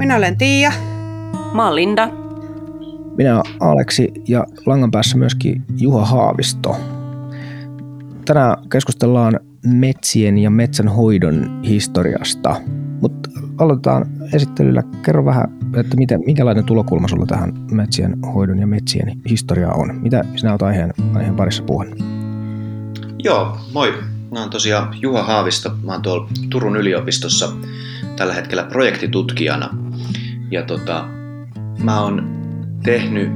Minä olen Tiia. Mä oon Linda. Minä olen Aleksi ja langan päässä myöskin Juha Haavisto. Tänään keskustellaan metsien ja metsänhoidon historiasta, mutta aloitetaan esittelyllä. Kerro vähän, että miten, minkälainen tulokulma sulla tähän metsien hoidon ja metsien historiaa on. Mitä sinä olet aiheen, aiheen parissa puhunut? Joo, moi. Mä oon tosiaan Juha Haavisto. Mä oon tuolla Turun yliopistossa tällä hetkellä projektitutkijana. Ja tota, mä oon tehnyt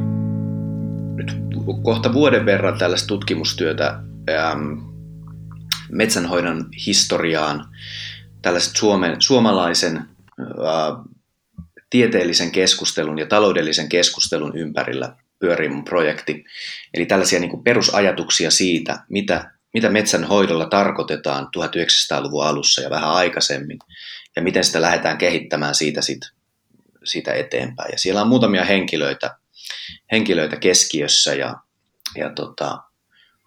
nyt kohta vuoden verran tällaista tutkimustyötä ähm, metsänhoidon historiaan, tällaisen Suomen, suomalaisen äh, tieteellisen keskustelun ja taloudellisen keskustelun ympärillä pyörii mun projekti. Eli tällaisia niin perusajatuksia siitä, mitä, mitä metsänhoidolla tarkoitetaan 1900-luvun alussa ja vähän aikaisemmin, ja miten sitä lähdetään kehittämään siitä, siitä, siitä eteenpäin. Ja siellä on muutamia henkilöitä, henkilöitä keskiössä, ja, ja tota,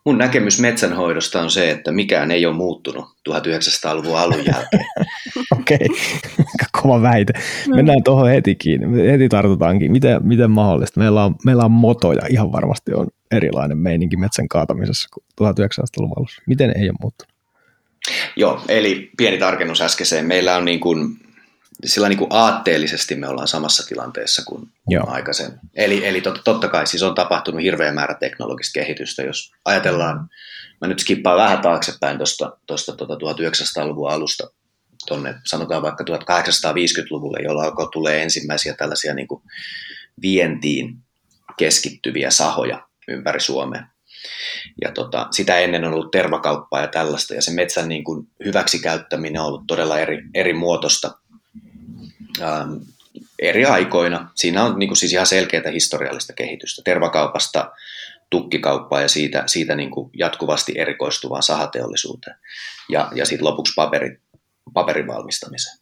mun näkemys metsänhoidosta on se, että mikään ei ole muuttunut 1900-luvun alun jälkeen. Okei, okay. kova väite. Mennään tuohon heti kiinni, heti tartutaankin. Miten, miten mahdollista? Meillä on, meillä on motoja, ihan varmasti on erilainen meininki metsän kaatamisessa kuin 1900-luvun alussa. Miten ei ole muuttunut? Joo, eli pieni tarkennus äskeiseen. Meillä on niin kuin, sillä niin kuin aatteellisesti me ollaan samassa tilanteessa kuin Joo. aikaisemmin. Eli, eli totta, totta kai siis on tapahtunut hirveä määrä teknologista kehitystä. Jos ajatellaan, mä nyt skippaan vähän taaksepäin tuosta, tuosta tuota 1900-luvun alusta tuonne sanotaan vaikka 1850-luvulle, jolloin alkoi tulee ensimmäisiä tällaisia niin kuin vientiin keskittyviä sahoja ympäri Suomea. Ja tota, sitä ennen on ollut tervakauppaa ja tällaista, ja se metsän niin kuin hyväksikäyttäminen on ollut todella eri, eri muotoista ähm, eri aikoina. Siinä on niin kuin siis ihan selkeää historiallista kehitystä tervakaupasta tukkikauppaa ja siitä, siitä niin kuin jatkuvasti erikoistuvaan sahateollisuuteen ja, ja sitten lopuksi paperi, paperin valmistamiseen.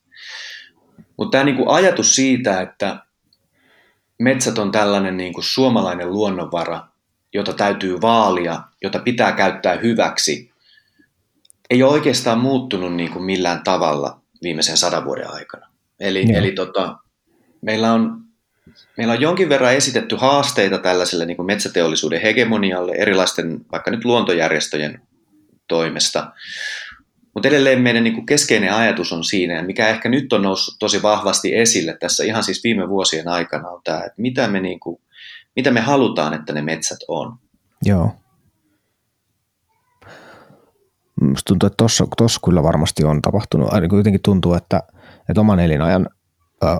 Mutta tämä niin kuin ajatus siitä, että metsät on tällainen niin kuin suomalainen luonnonvara, jota täytyy vaalia, jota pitää käyttää hyväksi, ei ole oikeastaan muuttunut niin kuin millään tavalla viimeisen sadan vuoden aikana. Eli, eli tota, meillä, on, meillä on jonkin verran esitetty haasteita tällaiselle niin kuin metsäteollisuuden hegemonialle erilaisten vaikka nyt luontojärjestöjen toimesta. Mutta edelleen meidän niin kuin keskeinen ajatus on siinä, mikä ehkä nyt on noussut tosi vahvasti esille tässä ihan siis viime vuosien aikana, on tämä, että mitä me, niin kuin, mitä me halutaan, että ne metsät on. Joo. Musta tuntuu, että tuossa kyllä varmasti on tapahtunut. Aina kuitenkin tuntuu, että, että oman elinajan äh,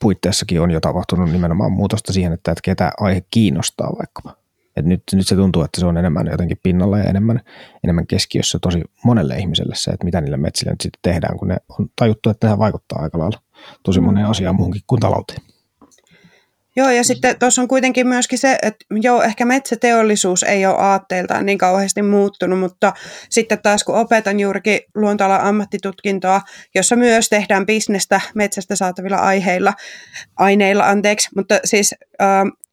puitteissakin on jo tapahtunut nimenomaan muutosta siihen, että, että ketä aihe kiinnostaa vaikkapa. Et nyt, nyt se tuntuu, että se on enemmän jotenkin pinnalla ja enemmän, enemmän keskiössä tosi monelle ihmiselle se, että mitä niille metsille nyt sitten tehdään, kun ne on tajuttu, että tämä vaikuttaa aika lailla tosi mm. moneen asiaan muuhunkin kuin talouteen. Joo, ja sitten tuossa on kuitenkin myöskin se, että joo, ehkä metsäteollisuus ei ole aatteiltaan niin kauheasti muuttunut, mutta sitten taas kun opetan juurikin luontoalan ammattitutkintoa, jossa myös tehdään bisnestä metsästä saatavilla aiheilla, aineilla, anteeksi, mutta siis äh,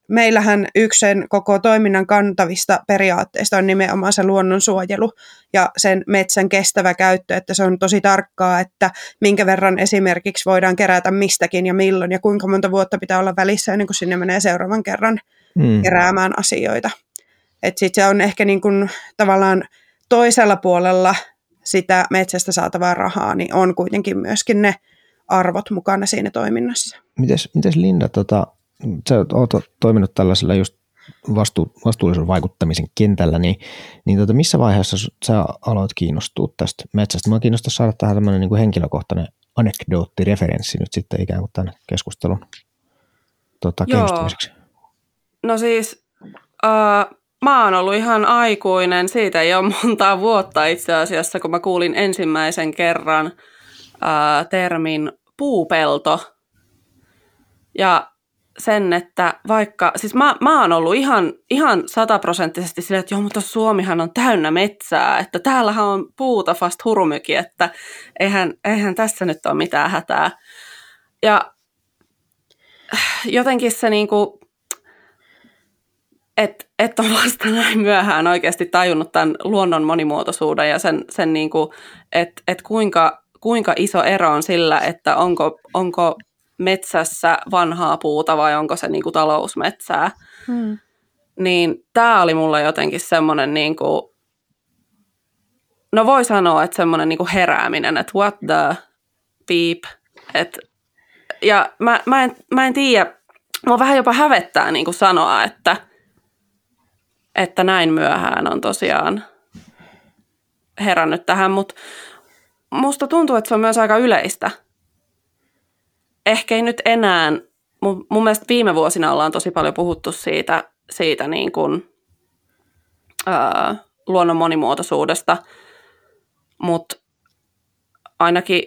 meillähän yksi sen koko toiminnan kantavista periaatteista on nimenomaan se luonnonsuojelu ja sen metsän kestävä käyttö, että se on tosi tarkkaa, että minkä verran esimerkiksi voidaan kerätä mistäkin ja milloin ja kuinka monta vuotta pitää olla välissä ennen kuin sinne menee seuraavan kerran mm. keräämään asioita. Sitten se on ehkä niin kuin tavallaan toisella puolella sitä metsästä saatavaa rahaa, niin on kuitenkin myöskin ne arvot mukana siinä toiminnassa. Mites, mites Linda, tota, sä oot toiminut tällaisella just vastu, vastuullisen vaikuttamisen kentällä, niin, niin tota, missä vaiheessa sä aloit kiinnostua tästä metsästä? Mä kiinnostaa saada tähän tämmöinen niin kuin henkilökohtainen anekdoottireferenssi nyt sitten ikään kuin tämän keskustelun tota, käynnistymiseksi. No siis, uh, mä oon ollut ihan aikuinen, siitä ei ole montaa vuotta itse asiassa, kun mä kuulin ensimmäisen kerran uh, termin puupelto. Ja sen, että vaikka, siis mä, mä oon ollut ihan, ihan sataprosenttisesti silleen, että joo, mutta Suomihan on täynnä metsää, että täällähän on puuta fast hurumyki, että eihän, eihän tässä nyt ole mitään hätää. Ja jotenkin se niinku, että et on vasta näin myöhään oikeasti tajunnut tämän luonnon monimuotoisuuden ja sen, sen niinku, että et kuinka, kuinka iso ero on sillä, että onko, onko metsässä vanhaa puuta vai onko se niin kuin talousmetsää. Hmm. Niin tämä oli mulle jotenkin semmoinen, niin kuin, no voi sanoa, että semmoinen niin kuin herääminen, että what the beep. Et, ja mä, mä, en, mä en tiedä, mua vähän jopa hävettää niin kuin sanoa, että, että näin myöhään on tosiaan herännyt tähän, mutta musta tuntuu, että se on myös aika yleistä. Ehkä ei nyt enää, mun, mun mielestä viime vuosina ollaan tosi paljon puhuttu siitä, siitä niin kuin, ää, luonnon monimuotoisuudesta, mutta ainakin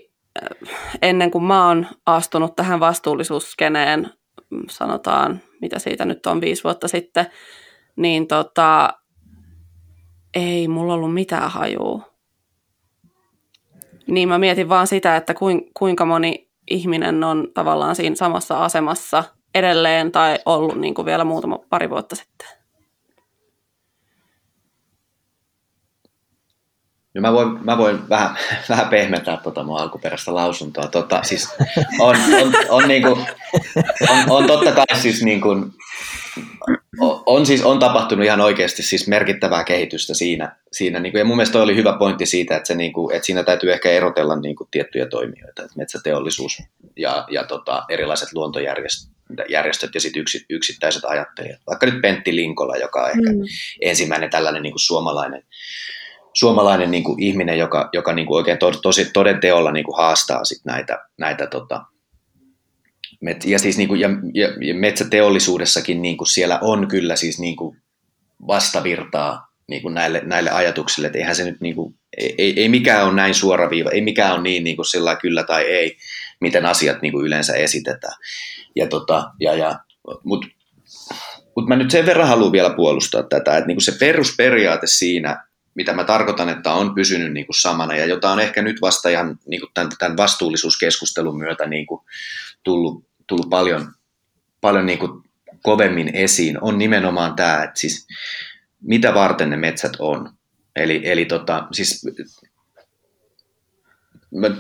ennen kuin mä oon astunut tähän vastuullisuusskeneen, sanotaan, mitä siitä nyt on viisi vuotta sitten, niin tota, ei mulla ollut mitään hajua. Niin mä mietin vaan sitä, että kuinka moni ihminen on tavallaan siinä samassa asemassa edelleen tai ollut niin kuin vielä muutama pari vuotta sitten. No mä voin, mä voin vähän, vähän pehmentää tuota mun alkuperäistä lausuntoa. Tota, siis on, on, on, niin kuin, on, on totta kai siis niin kuin, on, siis, on tapahtunut ihan oikeasti siis merkittävää kehitystä siinä. siinä niin kuin, ja mun mielestä toi oli hyvä pointti siitä, että, se, niin kuin, että siinä täytyy ehkä erotella niin kuin, tiettyjä toimijoita. Että metsäteollisuus ja, ja tota, erilaiset luontojärjestöt ja sit yksi, yksittäiset ajattelijat. Vaikka nyt Pentti Linkola, joka on ehkä mm. ensimmäinen tällainen niin kuin suomalainen, suomalainen niin kuin ihminen, joka, joka niin kuin oikein to, tosi toden teolla niin kuin haastaa sit näitä, näitä tota, ja, siis niin kuin, ja, ja, ja metsäteollisuudessakin niin kuin siellä on kyllä siis niin kuin vastavirtaa niin kuin näille, näille ajatuksille, että eihän se nyt niin kuin, ei, ei mikään ole näin suoraviiva, ei mikään ole niin, niin kuin sillä kyllä tai ei, miten asiat niin kuin yleensä esitetään. Ja tota, ja, ja, Mutta mut mä nyt sen verran haluan vielä puolustaa tätä, että niin kuin se perusperiaate siinä, mitä mä tarkoitan, että on pysynyt niin kuin samana ja jota on ehkä nyt vasta ihan niin kuin tämän, tämän vastuullisuuskeskustelun myötä niin kuin tullut, tullut paljon, paljon niin kuin kovemmin esiin, on nimenomaan tämä, että siis mitä varten ne metsät on. Eli, eli tota, siis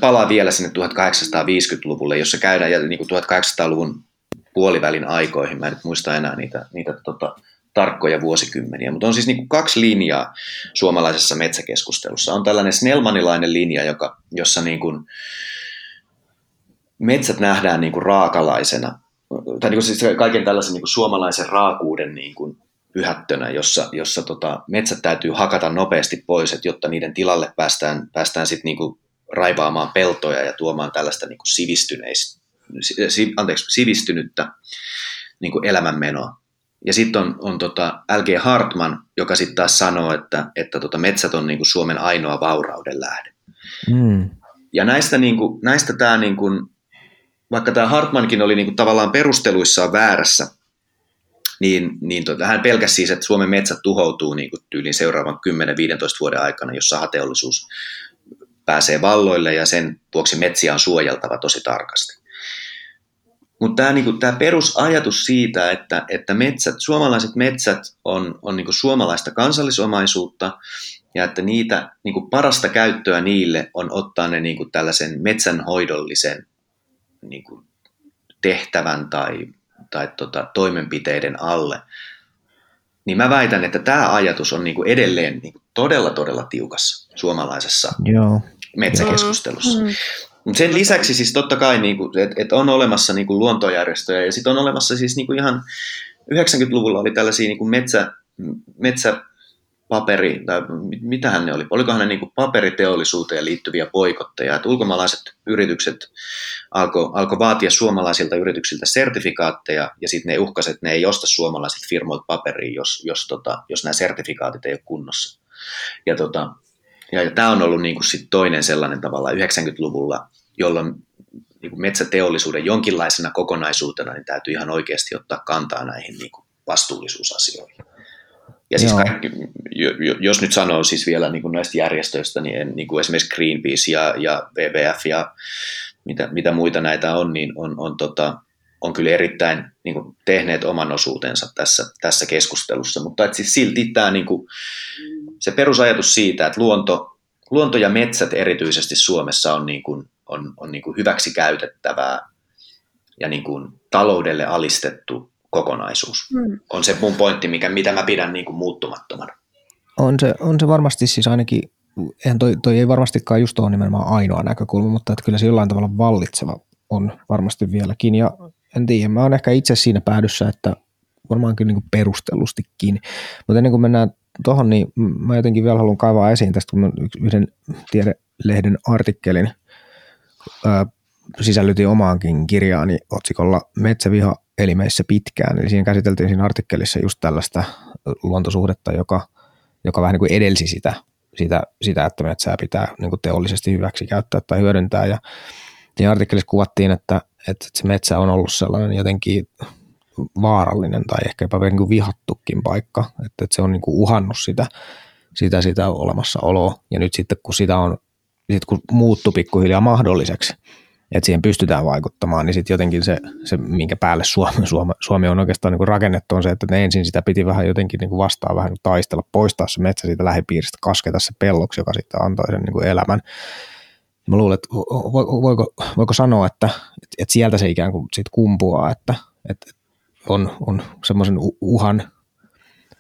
palaan vielä sinne 1850-luvulle, jossa käydään ja niin kuin 1800-luvun puolivälin aikoihin, mä en nyt muista enää niitä, niitä tota, tarkkoja vuosikymmeniä, mutta on siis niin kuin kaksi linjaa suomalaisessa metsäkeskustelussa. On tällainen snellmanilainen linja, joka, jossa niin kuin metsät nähdään niin kuin raakalaisena, tai niin kuin siis kaiken tällaisen niin kuin suomalaisen raakuuden niin kuin pyhättönä, jossa, jossa tota, metsät täytyy hakata nopeasti pois, että jotta niiden tilalle päästään, päästään sitten niin kuin raivaamaan peltoja ja tuomaan tällaista niin kuin sivistyneistä, si, anteeksi, sivistynyttä niin kuin elämänmenoa. Ja sitten on, on tota L.G. Hartman, joka sitten taas sanoo, että, että tota metsät on niin kuin Suomen ainoa vaurauden lähde. Mm. Ja näistä, niin kuin, näistä tämä, niin kuin, vaikka tämä Hartmankin oli niin kuin, tavallaan perusteluissaan väärässä, niin, niin tota, hän pelkäsi siis, että Suomen metsät tuhoutuu niin kuin tyyliin seuraavan 10-15 vuoden aikana, jos sahateollisuus pääsee valloille ja sen vuoksi metsiä on suojeltava tosi tarkasti. Mutta tämä, niinku, tämä perusajatus siitä, että, että metsät, suomalaiset metsät on, on niinku suomalaista kansallisomaisuutta ja että niitä niinku parasta käyttöä niille on ottaa ne niinku tällaisen metsänhoidollisen niinku tehtävän tai, tai tota, toimenpiteiden alle, niin mä väitän, että tämä ajatus on niinku edelleen niinku todella, todella tiukassa suomalaisessa Joo. metsäkeskustelussa. Mm. Mutta sen lisäksi siis totta kai, niinku, että et on olemassa niinku luontojärjestöjä ja sitten on olemassa siis niinku ihan 90-luvulla oli tällaisia niinku metsä, metsäpaperi, tai mitähän ne oli, olikohan ne niinku paperiteollisuuteen liittyviä poikotteja, että ulkomaalaiset yritykset alkoi alko vaatia suomalaisilta yrityksiltä sertifikaatteja, ja sitten ne uhkasivat, että ne ei osta suomalaisilta firmoilta paperia, jos, jos, tota, jos nämä sertifikaatit ei ole kunnossa. Ja tota, ja, ja tämä on ollut niin kuin sit toinen sellainen tavalla 90-luvulla, jolloin niin kuin metsäteollisuuden jonkinlaisena kokonaisuutena niin täytyy ihan oikeasti ottaa kantaa näihin niin kuin vastuullisuusasioihin. Ja siis kaikki, jos nyt sanoo siis vielä niin kuin näistä järjestöistä, niin, en, niin kuin esimerkiksi Greenpeace ja, ja WWF ja mitä, mitä muita näitä on, niin on, on, tota, on kyllä erittäin niin kuin, tehneet oman osuutensa tässä, tässä keskustelussa. Mutta et siis silti tämä niin kuin, se perusajatus siitä, että luonto, luonto ja metsät erityisesti Suomessa on, niin kuin, on, on niin kuin hyväksi käytettävää ja niin kuin taloudelle alistettu kokonaisuus. Mm. On se mun pointti, mikä, mitä mä pidän niin kuin muuttumattomana. On se, on se varmasti siis ainakin, eihän toi, toi ei varmastikaan just ole nimenomaan ainoa näkökulma, mutta että kyllä se jollain tavalla vallitseva on varmasti vieläkin. Ja en tiedä, mä oon ehkä itse siinä päädyssä, että varmaankin niin perustellustikin. Mutta ennen kuin mennään tuohon, niin mä jotenkin vielä haluan kaivaa esiin tästä, kun mä yhden tiedelehden artikkelin ää, sisällytin omaankin kirjaani otsikolla Metsäviha elimeissä pitkään. Eli siinä käsiteltiin siinä artikkelissa just tällaista luontosuhdetta, joka, joka vähän niin kuin edelsi sitä, sitä, sitä että metsää pitää niin kuin teollisesti hyväksi käyttää tai hyödyntää. Ja siinä artikkelissa kuvattiin, että, että se metsä on ollut sellainen jotenkin vaarallinen tai ehkä jopa niin kuin vihattukin paikka, että, että se on niin kuin uhannut sitä, sitä, sitä olemassaoloa. Ja nyt sitten kun sitä on, sit kun muuttu pikkuhiljaa mahdolliseksi, että siihen pystytään vaikuttamaan, niin sitten jotenkin se, se, minkä päälle Suomi, Suomi, Suomi on oikeastaan niin rakennettu, on se, että ne ensin sitä piti vähän jotenkin niin kuin vastaan vähän taistella, poistaa se metsä siitä lähipiiristä, kasketa se pelloksi, joka sitten antoi sen niin kuin elämän. Mä luulen, että voiko, voiko sanoa, että, että sieltä se ikään kuin sit kumpuaa, että, että on, on semmoisen uhan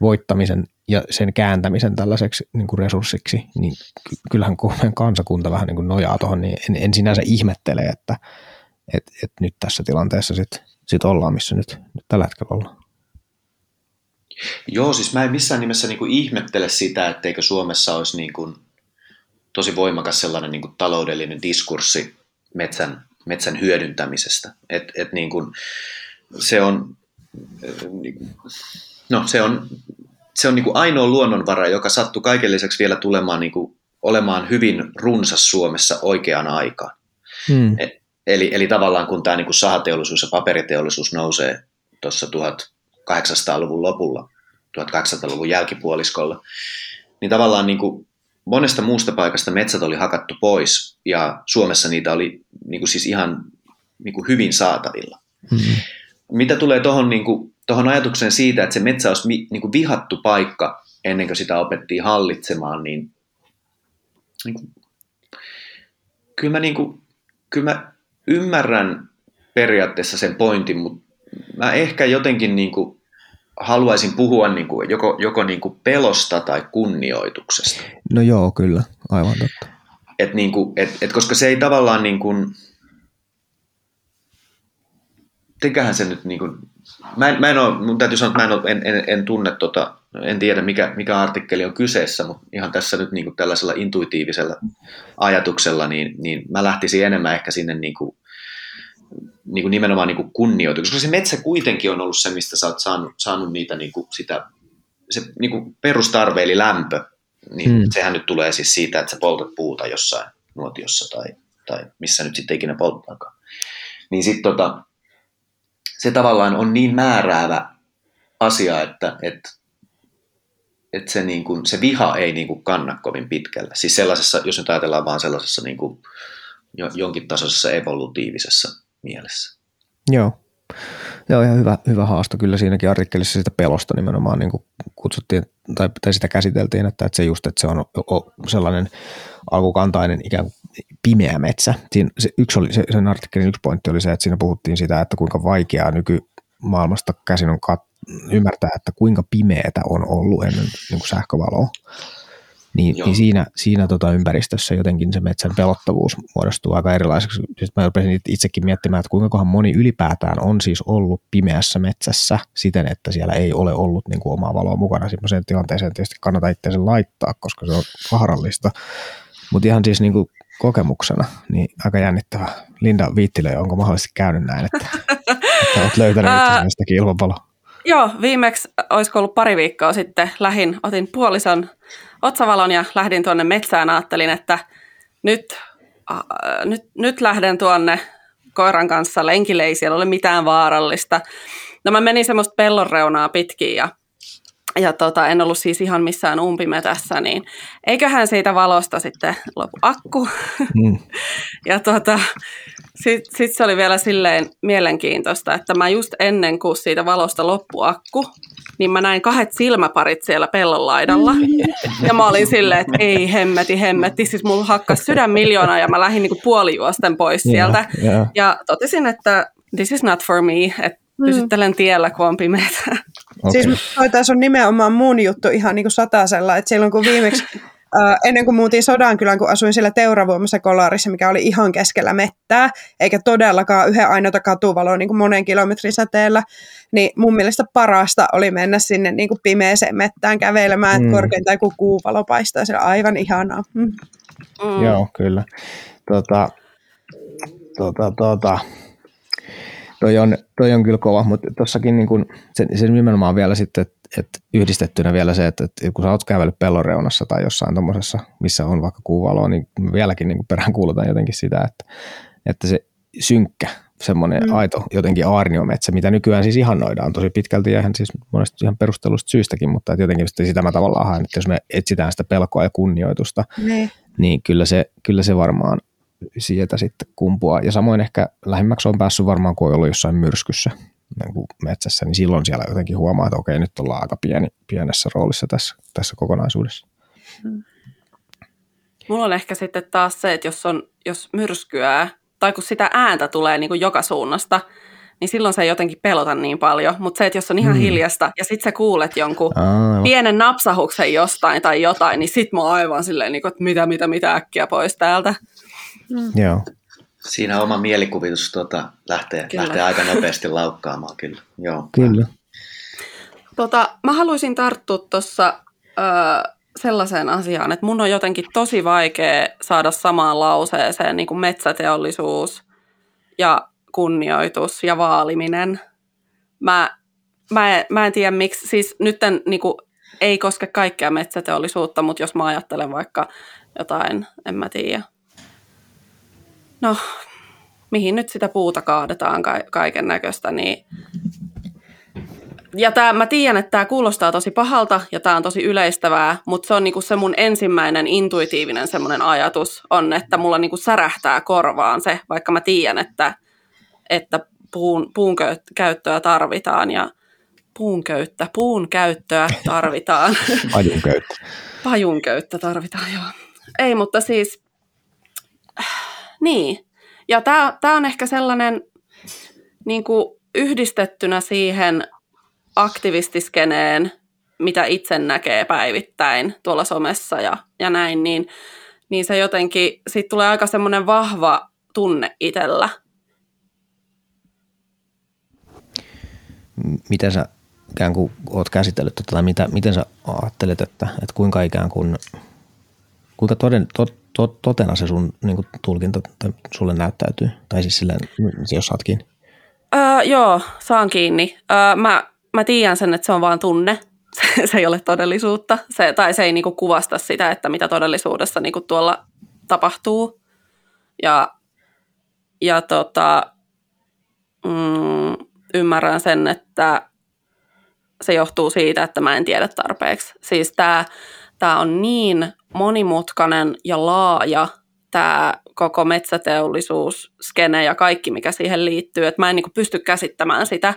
voittamisen ja sen kääntämisen tällaiseksi niin kuin resurssiksi, niin kyllähän meidän kansakunta vähän niin kuin nojaa tuohon, niin en, en sinänsä ihmettele, että et, et nyt tässä tilanteessa sitten sit ollaan, missä nyt, nyt tällä hetkellä ollaan. Joo, siis mä en missään nimessä niin kuin ihmettele sitä, etteikö Suomessa olisi niin kuin tosi voimakas sellainen niin kuin taloudellinen diskurssi metsän, metsän hyödyntämisestä. Et, et niin kuin, se on, no se on se on niin kuin ainoa luonnonvara, joka sattuu kaiken lisäksi vielä tulemaan niin kuin, olemaan hyvin runsas Suomessa oikeaan aikaan. Hmm. E, eli, eli tavallaan kun tämä niin kuin sahateollisuus ja paperiteollisuus nousee tuossa 1800-luvun lopulla, 1800-luvun jälkipuoliskolla, niin tavallaan niin kuin monesta muusta paikasta metsät oli hakattu pois ja Suomessa niitä oli niin kuin siis ihan niin kuin hyvin saatavilla. Hmm. Mitä tulee tuohon niin kuin tuohon ajatukseen siitä, että se metsä olisi niin kuin vihattu paikka ennen kuin sitä opettiin hallitsemaan, niin, niin kuin, kyllä, mä, niin kuin, kyllä mä ymmärrän periaatteessa sen pointin, mutta mä ehkä jotenkin niin kuin haluaisin puhua niin kuin joko, joko niin kuin pelosta tai kunnioituksesta. No joo, kyllä, aivan totta. Et niin kuin, et, et koska se ei tavallaan niin kuin, mitenköhän se nyt niin kuin, mä en, mä en ole, mun täytyy sanoa, että mä en, ole, en, en, en tunne tota, en tiedä mikä, mikä artikkeli on kyseessä, mutta ihan tässä nyt niin kuin tällaisella intuitiivisella ajatuksella, niin, niin mä lähtisin enemmän ehkä sinne niin kuin, niin kuin nimenomaan niin kuin kunnioitukseen, koska se metsä kuitenkin on ollut se, mistä sä oot saanut, saanut niitä niin kuin sitä, se niin kuin perustarve eli lämpö, niin hmm. sehän nyt tulee siis siitä, että sä poltat puuta jossain nuotiossa tai, tai missä nyt sitten ikinä polttaakaan. Niin sitten tota, se tavallaan on niin määräävä asia, että, että, että se, niin kuin, se viha ei niin kuin kanna kovin pitkälle. Siis sellaisessa, jos nyt ajatellaan vaan sellaisessa niin kuin, jonkin tasoisessa evolutiivisessa mielessä. Joo. Joo, ihan hyvä, hyvä haasto. Kyllä siinäkin artikkelissa sitä pelosta nimenomaan niin kuin kutsuttiin, tai, tai sitä käsiteltiin, että, että se just, että se on sellainen alkukantainen ikään kuin pimeä metsä. Siinä se yksi oli, se, sen artikkelin yksi pointti oli se, että siinä puhuttiin sitä, että kuinka vaikeaa nykymaailmasta käsin on kat- ymmärtää, että kuinka pimeätä on ollut ennen niin kuin sähkövaloa. Niin, niin siinä, siinä tota ympäristössä jotenkin se metsän pelottavuus muodostuu aika erilaiseksi. Sitten mä rupesin itsekin miettimään, että kuinka moni ylipäätään on siis ollut pimeässä metsässä siten, että siellä ei ole ollut niin kuin omaa valoa mukana. Sellaiseen tilanteeseen tietysti kannata itseänsä laittaa, koska se on vaarallista. Mutta ihan siis niin kuin kokemuksena, niin aika jännittävä. Linda Viittilö, onko mahdollisesti käynyt näin, että, että olet löytänyt itsestäkin ilmapaloa? Joo, viimeksi olisiko ollut pari viikkoa sitten lähin, otin puolison otsavalon ja lähdin tuonne metsään. Ajattelin, että nyt, äh, nyt, nyt lähden tuonne koiran kanssa lenkille, ei siellä ole mitään vaarallista. No mä menin semmoista pellon reunaa pitkin ja ja tota, en ollut siis ihan missään umpimetässä, niin eiköhän siitä valosta sitten lopu akku. Mm. ja tota, sitten sit se oli vielä silleen mielenkiintoista, että mä just ennen kuin siitä valosta loppu akku, niin mä näin kahdet silmäparit siellä pellon laidalla. Ja mä olin silleen, että ei hemmeti, hemmeti. Siis mulla hakkas sydän miljoonaa ja mä lähdin niinku puolijuosten pois sieltä. Yeah, yeah. Ja totesin, että this is not for me, että mm. Pysyttelen tiellä, kun on pimeätä. Okay. Siis toi taas on nimenomaan mun juttu ihan niin kuin satasella, että silloin kun viimeksi Uh, ennen kuin muutin Sodankylän, kun asuin siellä Teuravuomassa Kolarissa, mikä oli ihan keskellä mettää, eikä todellakaan yhden ainoata katuvaloa niin kuin monen kilometrin säteellä, niin mun mielestä parasta oli mennä sinne niin kuin pimeeseen mettään kävelemään, mm. korkeintaan kun kuuvalo paistaa, se on aivan ihanaa. Mm. Mm. Joo, kyllä. Tota, tota, tota. Toi, on, toi on kyllä kova, mutta tuossakin niin kun, se, se nimenomaan vielä sitten, että et yhdistettynä vielä se, että, että kun sä oot kävellyt pellon reunassa tai jossain tuommoisessa, missä on vaikka kuuvaloa, niin vieläkin niin peräänkuulutan jotenkin sitä, että, että se synkkä, semmoinen mm. aito jotenkin aarniometsä, mitä nykyään siis ihannoidaan tosi pitkälti ja ihan siis monesti ihan perustelusta syystäkin, mutta että jotenkin sitä mä tavallaan haen, että jos me etsitään sitä pelkoa ja kunnioitusta, ne. niin kyllä se, kyllä se varmaan sieltä sitten kumpuaa. Ja samoin ehkä lähimmäksi on päässyt varmaan, kun on ollut jossain myrskyssä niin kuin metsässä, niin silloin siellä jotenkin huomaa, että okei, nyt ollaan aika pieni, pienessä roolissa tässä, tässä kokonaisuudessa. Hmm. Mulla on ehkä sitten taas se, että jos, on, jos myrskyää, tai kun sitä ääntä tulee niin kuin joka suunnasta, niin silloin se ei jotenkin pelota niin paljon. Mutta se, että jos on ihan mm. hiljasta ja sitten sä kuulet jonkun Aa, pienen napsahuksen jostain tai jotain, niin sit mä oon aivan silleen, niin kuin, että mitä, mitä, mitä äkkiä pois täältä. Mm. Joo. Siinä oma mielikuvitus tuota, lähtee, lähtee aika nopeasti laukkaamaan kyllä. Joo. Kyllä. Tota, mä haluaisin tarttua tuossa sellaiseen asiaan, että mun on jotenkin tosi vaikea saada samaan lauseeseen niin kuin metsäteollisuus ja kunnioitus ja vaaliminen. Mä, mä, en, mä en tiedä miksi, siis nyt niin kuin, ei koske kaikkea metsäteollisuutta, mutta jos mä ajattelen vaikka jotain, en mä tiedä, no, mihin nyt sitä puuta kaadetaan ka- kaiken näköistä, niin ja tää, mä tiedän, että tämä kuulostaa tosi pahalta ja tämä on tosi yleistävää, mutta se on niinku se mun ensimmäinen intuitiivinen semmoinen ajatus on, että mulla niinku särähtää korvaan se, vaikka mä tiedän, että, että puun, puun käyttöä tarvitaan ja puun köyttä, puun käyttöä tarvitaan. Pajun köyttä. Pajun köyttä tarvitaan, joo. Ei, mutta siis niin. Ja tämä on ehkä sellainen niin kuin yhdistettynä siihen aktivistiskeneen, mitä itse näkee päivittäin tuolla somessa ja, ja näin, niin, niin se jotenkin, siitä tulee aika semmoinen vahva tunne itsellä. Miten sä ikään kuin oot käsitellyt tätä, mitä, miten sä ajattelet, että, että kuinka ikään kuin, kuinka toden, tot, to, totena se sun niin kuin, tulkinta sulle näyttäytyy? Tai siis sillä, jos saat kiinni. Öö, joo, saan kiinni. Öö, mä, mä tiedän sen, että se on vaan tunne. Se, se ei ole todellisuutta. Se, tai se ei niin kuin, kuvasta sitä, että mitä todellisuudessa niin kuin, tuolla tapahtuu. Ja, ja tota, mm, ymmärrän sen, että se johtuu siitä, että mä en tiedä tarpeeksi. Siis tämä tämä on niin monimutkainen ja laaja tämä koko metsäteollisuus, skene ja kaikki, mikä siihen liittyy, että mä en niin kuin pysty käsittämään sitä,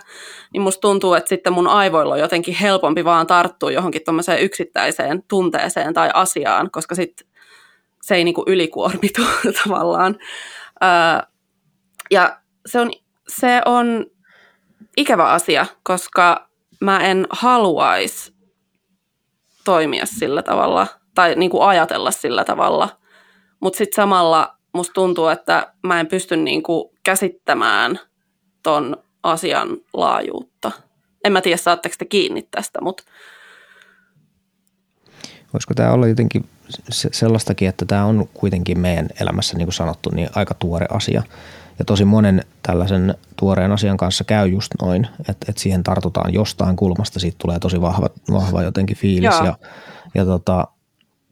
niin musta tuntuu, että sitten mun aivoilla on jotenkin helpompi vaan tarttua johonkin tuommoiseen yksittäiseen tunteeseen tai asiaan, koska sitten se ei niin kuin ylikuormitu tavallaan. Öö, ja se on, se on ikävä asia, koska mä en haluaisi toimia sillä tavalla tai niin kuin ajatella sillä tavalla. Mutta sitten samalla musta tuntuu, että mä en pysty niin kuin käsittämään ton asian laajuutta. En mä tiedä, saatteko te kiinni tästä, mutta... Voisiko tämä olla jotenkin sellaistakin, että tämä on kuitenkin meidän elämässä, niin kuin sanottu, niin aika tuore asia. Ja tosi monen tällaisen tuoreen asian kanssa käy just noin, että, että siihen tartutaan jostain kulmasta, siitä tulee tosi vahva, vahva jotenkin fiilis Joo. ja, ja tota,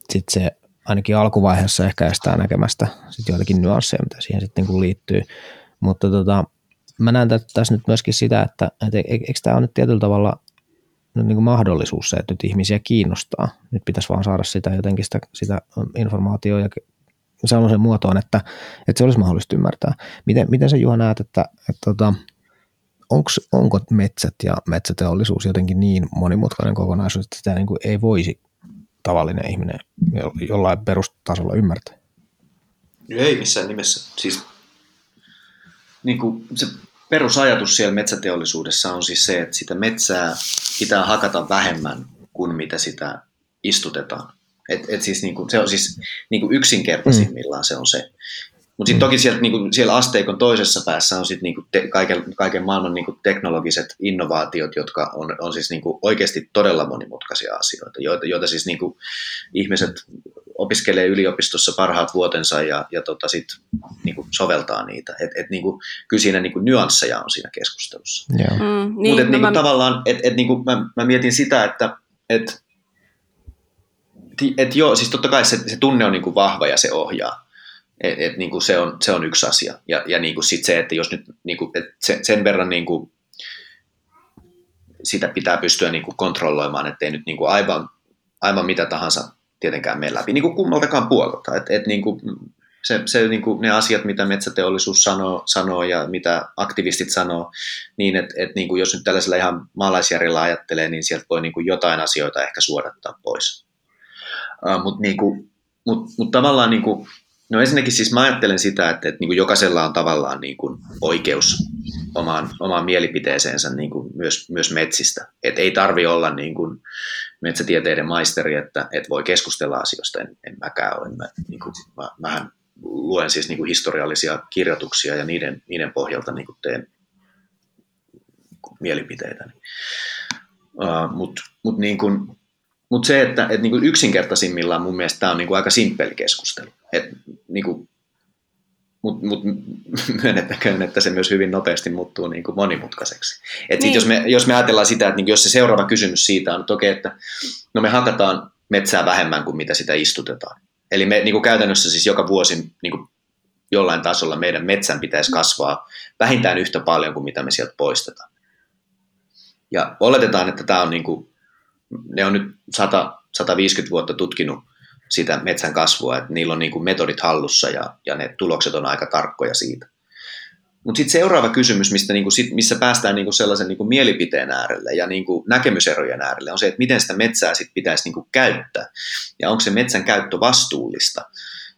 sitten se ainakin alkuvaiheessa ehkä estää näkemästä sit joitakin nyansseja, mitä siihen sitten niin liittyy. Mutta tota, mä näen tässä nyt myöskin sitä, että, että e-, eikö tämä ole nyt tietyllä tavalla nyt niin kuin mahdollisuus se, että nyt ihmisiä kiinnostaa. Nyt pitäisi vaan saada sitä jotenkin sitä, sitä informaatiota ja sellaisen muotoon, että, että se olisi mahdollista ymmärtää. Miten, miten sä Juha näet, että, että tota, onks, onko metsät ja metsäteollisuus jotenkin niin monimutkainen kokonaisuus, että sitä niin kuin ei voisi tavallinen ihminen jollain perustasolla ymmärtää? Ei missään nimessä. Siis niin kuin se perusajatus siellä metsäteollisuudessa on siis se, että sitä metsää pitää hakata vähemmän kuin mitä sitä istutetaan. Et, et siis niinku, se on siis niinku yksinkertaisimmillaan mm. se on se. Mutta sitten mm. toki sieltä, niinku, siellä asteikon toisessa päässä on sitten niinku te, kaiken, kaiken maailman niinku teknologiset innovaatiot, jotka on, on siis niinku oikeasti todella monimutkaisia asioita, joita, joita siis niinku ihmiset opiskelee yliopistossa parhaat vuotensa ja, ja tota sit, niinku soveltaa niitä. Et, et niinku, kyllä siinä niinku nyansseja on siinä keskustelussa. Yeah. Mm, niin, Mutta no niinku, mä... tavallaan, et, et, niinku, mä, mä mietin sitä, että et, et joo, siis totta kai se, se tunne on niinku vahva ja se ohjaa. Et, et, niinku se, on, se on yksi asia. Ja, ja niinku sit se, että jos nyt niinku, et sen, sen verran niinku, sitä pitää pystyä niinku kontrolloimaan, ettei nyt niinku aivan, aivan mitä tahansa tietenkään mene läpi, niin kuin kummaltakaan puolelta. Et, et niin kuin se, se niin kuin ne asiat, mitä metsäteollisuus sanoo, sanoo ja mitä aktivistit sanoo, niin että et niin kuin jos nyt tällaisella ihan maalaisjärjellä ajattelee, niin sieltä voi niin kuin jotain asioita ehkä suodattaa pois. Uh, Mutta niin mut, mut tavallaan niin kuin, No ensinnäkin siis mä ajattelen sitä, että, että niin kuin jokaisella on tavallaan niin kuin oikeus omaan, omaan mielipiteeseensä niin kuin myös, myös metsistä. Et ei tarvi olla niin kuin metsätieteiden maisteri, että, että voi keskustella asioista. En, en mäkään ole. Mä, niin kuin, mä, mähän luen siis niin kuin historiallisia kirjoituksia ja niiden, niiden pohjalta niin kuin teen mielipiteitäni. Uh, Mutta mut niin kuin, mutta se, että et niinku yksinkertaisimmillaan mun mielestä tämä on niinku aika simppeli keskustelu. Et niinku, Mutta mut, myönnettäköön, että se myös hyvin nopeasti muuttuu niinku monimutkaiseksi. Et niin. jos, me, jos me ajatellaan sitä, että niinku jos se seuraava kysymys siitä on, että okei, että no me hakataan metsää vähemmän kuin mitä sitä istutetaan. Eli me niinku käytännössä siis joka vuosi niinku jollain tasolla meidän metsän pitäisi kasvaa vähintään yhtä paljon kuin mitä me sieltä poistetaan. Ja oletetaan, että tämä on niinku ne on nyt 100, 150 vuotta tutkinut sitä metsän kasvua, että niillä on niin kuin metodit hallussa ja, ja ne tulokset on aika tarkkoja siitä. Mutta sitten seuraava kysymys, mistä niinku sit, missä päästään niinku sellaisen niinku mielipiteen äärelle ja niinku näkemyserojen äärelle, on se, että miten sitä metsää sit pitäisi niinku käyttää. Ja onko se metsän käyttö vastuullista.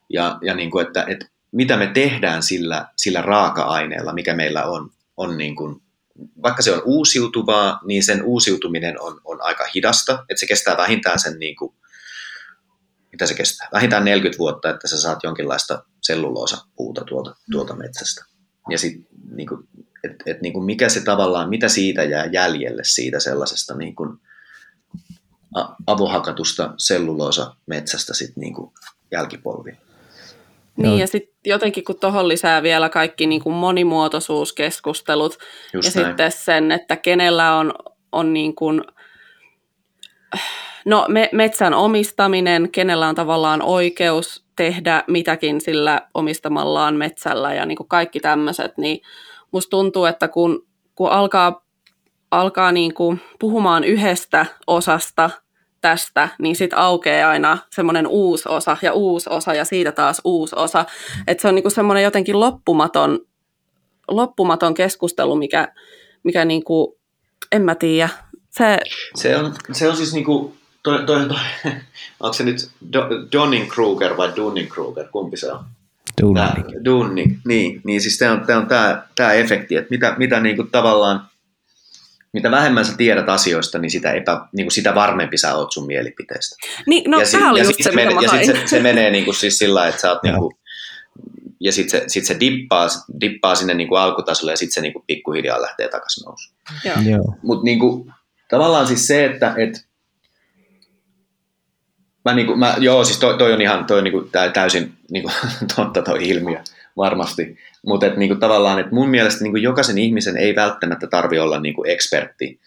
Ja, ja niinku, että, että mitä me tehdään sillä, sillä raaka-aineella, mikä meillä on, on niinku vaikka se on uusiutuvaa, niin sen uusiutuminen on, on aika hidasta, että se kestää vähintään sen, niin kuin, mitä se kestää, vähintään 40 vuotta, että sä saat jonkinlaista puuta tuolta, tuolta metsästä. Ja sitten, niin kuin, et, et, niin kuin mikä se tavallaan, mitä siitä jää jäljelle siitä sellaisesta niin kuin, avohakatusta selluloosa metsästä sitten niin kuin jälkipolviin. Niin, Joo. ja sitten jotenkin kun tuohon lisää vielä kaikki niin kuin monimuotoisuuskeskustelut Just ja näin. sitten sen, että kenellä on, on niin kuin, no, me, metsän omistaminen, kenellä on tavallaan oikeus tehdä mitäkin sillä omistamallaan metsällä ja niin kuin kaikki tämmöiset, niin musta tuntuu, että kun, kun alkaa, alkaa niin kuin puhumaan yhdestä osasta tästä, niin sitten aukeaa aina semmoinen uusi osa ja uusi osa ja siitä taas uusi osa. Että se on niinku semmoinen jotenkin loppumaton, loppumaton keskustelu, mikä, mikä niinku, en mä tiedä. Se, se, on, se on siis niinku, toi, toi, toi, onko se nyt Donning-Kruger vai Dunning-Kruger, kumpi se on? Dunning. Dunning, niin, niin siis tämä on, on tämä efekti, että mitä, mitä niinku tavallaan mitä vähemmän sä tiedät asioista, niin sitä, epä, niin kuin sitä varmempi sä oot sun mielipiteestä. Niin, no ja sit, oli ja just se, se, ja sit se, se menee niin kuin siis sillä että sä oot niin kuin, ja sitten se, sit se dippaa, dippaa sinne niin kuin alkutasolle ja sitten se niin kuin pikkuhiljaa lähtee takaisin nousuun. Mutta niin kuin, tavallaan siis se, että et, mä, niin kuin, mä, joo, siis toi, toi on ihan toi on niin kuin, täysin niin kuin, totta toi ilmiö varmasti. Mutta et, niinku, tavallaan, että mun mielestä niinku, jokaisen ihmisen ei välttämättä tarvi olla niinku, ekspertti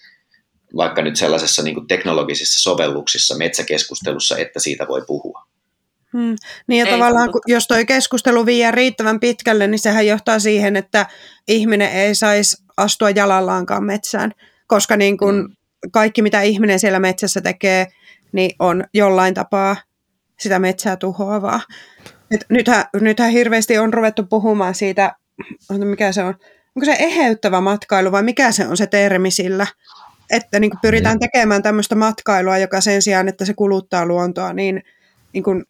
vaikka nyt sellaisessa niinku, teknologisissa sovelluksissa, metsäkeskustelussa, että siitä voi puhua. Hmm. Niin ja ei tavallaan, kun, jos tuo keskustelu vie riittävän pitkälle, niin sehän johtaa siihen, että ihminen ei saisi astua jalallaankaan metsään, koska niin kun hmm. kaikki, mitä ihminen siellä metsässä tekee, niin on jollain tapaa sitä metsää tuhoavaa. Et nythän, nythän hirveästi on ruvettu puhumaan siitä, mikä se on, onko se eheyttävä matkailu vai mikä se on se termi sillä, että niin kuin pyritään tekemään tämmöistä matkailua, joka sen sijaan, että se kuluttaa luontoa, niin, niin kuin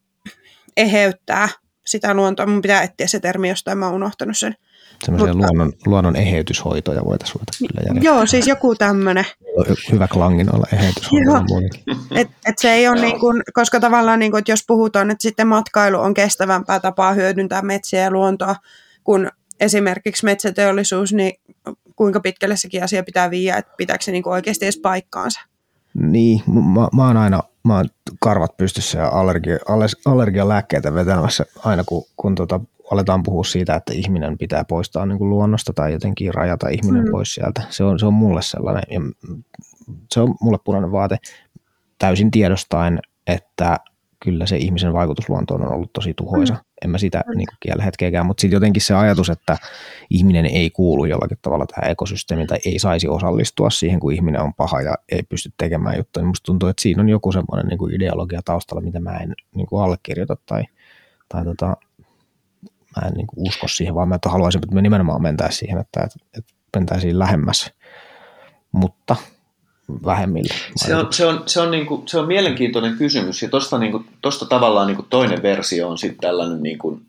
eheyttää sitä luontoa. Mun pitää etsiä se termi jostain, mä oon unohtanut sen. Semmoisia luonnon, luonnon eheytyshoitoja voitaisiin ruveta kyllä järjestää. Joo, siis joku tämmöinen. Hyvä klangin olla eheytyshoito. et, et se ei ole niin kuin, koska tavallaan niin kuin, että jos puhutaan, että sitten matkailu on kestävämpää tapaa hyödyntää metsiä ja luontoa kuin esimerkiksi metsäteollisuus, niin kuinka pitkälle sekin asia pitää viiä, että pitääkö se niin kuin oikeasti edes paikkaansa? Niin, mä, mä oon aina mä oon karvat pystyssä ja allergia, allergialääkkeitä vetämässä aina, kun, kun tota, aletaan puhua siitä, että ihminen pitää poistaa niin kuin luonnosta tai jotenkin rajata ihminen mm. pois sieltä. Se on, se on mulle sellainen, ja se on mulle punainen vaate täysin tiedostaen, että kyllä se ihmisen vaikutus luontoon on ollut tosi tuhoisa. Mm. En mä sitä niin kiellä hetkeäkään, mutta sitten jotenkin se ajatus, että ihminen ei kuulu jollakin tavalla tähän ekosysteemiin tai ei saisi osallistua siihen, kun ihminen on paha ja ei pysty tekemään juttuja, niin musta tuntuu, että siinä on joku semmoinen niin kuin ideologia taustalla, mitä mä en niin kuin allekirjoita tai, tai tota, mä en niin kuin usko siihen, vaan mä että haluaisin, että me nimenomaan mentäisiin siihen, että, että, että mentäisiin lähemmäs. Mutta vähemmillä. Se on, se on, se on, niin kuin, se on mielenkiintoinen kysymys ja tuosta niin tavallaan niin kuin toinen versio on sitten tällainen, niin kuin,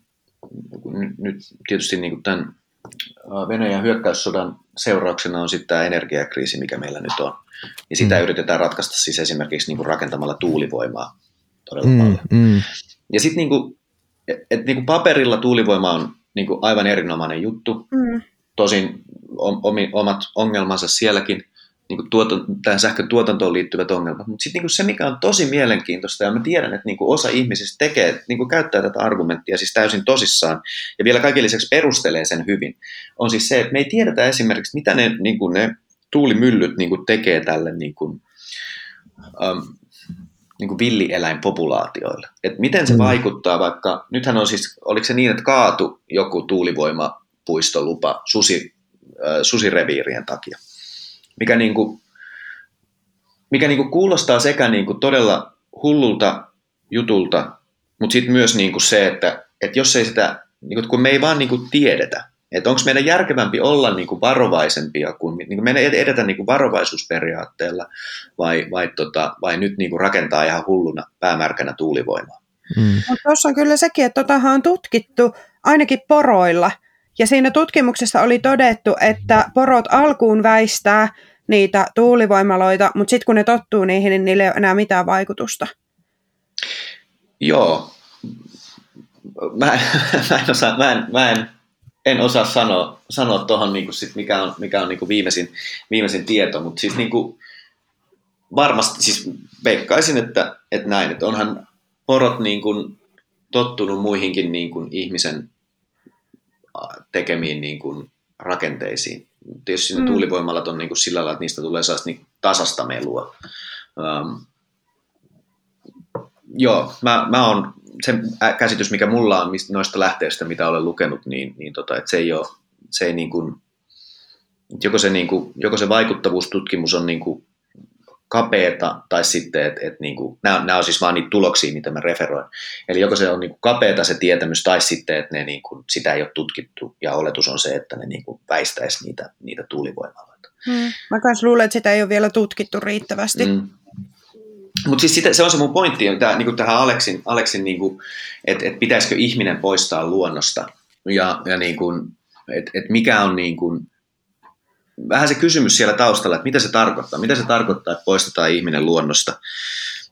nyt tietysti niin kuin tämän Venäjän hyökkäyssodan seurauksena on sitten tämä energiakriisi, mikä meillä nyt on. Ja sitä mm. yritetään ratkaista siis esimerkiksi niin kuin rakentamalla tuulivoimaa todella mm, paljon. Mm. Ja sitten niin kuin, et niin kuin paperilla tuulivoima on niin kuin aivan erinomainen juttu. Mm. Tosin omat ongelmansa sielläkin niin kuin tuotan, tähän sähkön tuotantoon liittyvät ongelmat. Mutta sitten niin se, mikä on tosi mielenkiintoista, ja mä tiedän, että niin kuin osa ihmisistä tekee, niin kuin käyttää tätä argumenttia siis täysin tosissaan, ja vielä kaiken lisäksi perustelee sen hyvin, on siis se, että me ei tiedetä esimerkiksi, mitä ne, niin kuin ne tuulimyllyt niin kuin tekee tälle niin kuin, um, niin kuin villieläinpopulaatioille. Et miten se mm. vaikuttaa vaikka, nythän on siis, oliko se niin, että kaatu joku tuulivoimapuistolupa susi, äh, susireviirien takia mikä, niin kuin, mikä niin kuin kuulostaa sekä niin kuin todella hullulta jutulta, mutta sitten myös niin kuin se, että, että jos ei sitä, niin kuin, kun me ei vaan niin kuin tiedetä, että onko meidän järkevämpi olla niin kuin varovaisempia, kun niin kuin meidän edetä niin kuin varovaisuusperiaatteella vai, vai, tota, vai nyt niin kuin rakentaa ihan hulluna päämärkänä tuulivoimaa. Mm. Tuossa on kyllä sekin, että totahan on tutkittu ainakin poroilla. Ja siinä tutkimuksessa oli todettu, että porot alkuun väistää niitä tuulivoimaloita, mutta sitten kun ne tottuu niihin, niin niillä ei ole enää mitään vaikutusta. Joo. Mä, mä en osaa, mä en, mä en, en osaa sanoa, sanoa tuohon, niin sit, mikä on, mikä on niin viimeisin, viimeisin tieto, mutta siis niin varmasti, siis veikkaisin, että, että näin, että onhan porot niin kuin, tottunut muihinkin niin kuin, ihmisen tekemiin niin kuin, rakenteisiin tietysti ne mm. tuulivoimalat on niin kuin sillä lailla, että niistä tulee sellaista niin tasasta melua. Um, joo, mä, mä oon, se käsitys, mikä mulla on mistä, noista lähteistä, mitä olen lukenut, niin, niin tota, että se ei ole, se ei niin kuin, joko se, niin kuin, joko se vaikuttavuustutkimus on niin kuin kapeeta, tai sitten, että et niinku, nämä, nämä on siis vaan niitä tuloksia, mitä mä referoin. Eli joko se on niinku kapeeta se tietämys, tai sitten, että ne niinku, sitä ei ole tutkittu, ja oletus on se, että ne niinku väistäisi niitä, niitä tuulivoimaloita. Hmm. Mä kanssa luulen, että sitä ei ole vielä tutkittu riittävästi. Hmm. Mutta siis sitä, se on se mun pointti, tää, niinku tähän Aleksin, Aleksin niinku, että et pitäisikö ihminen poistaa luonnosta, ja, ja niinku, että et mikä on niinku, vähän se kysymys siellä taustalla, että mitä se tarkoittaa, mitä se tarkoittaa, että poistetaan ihminen luonnosta.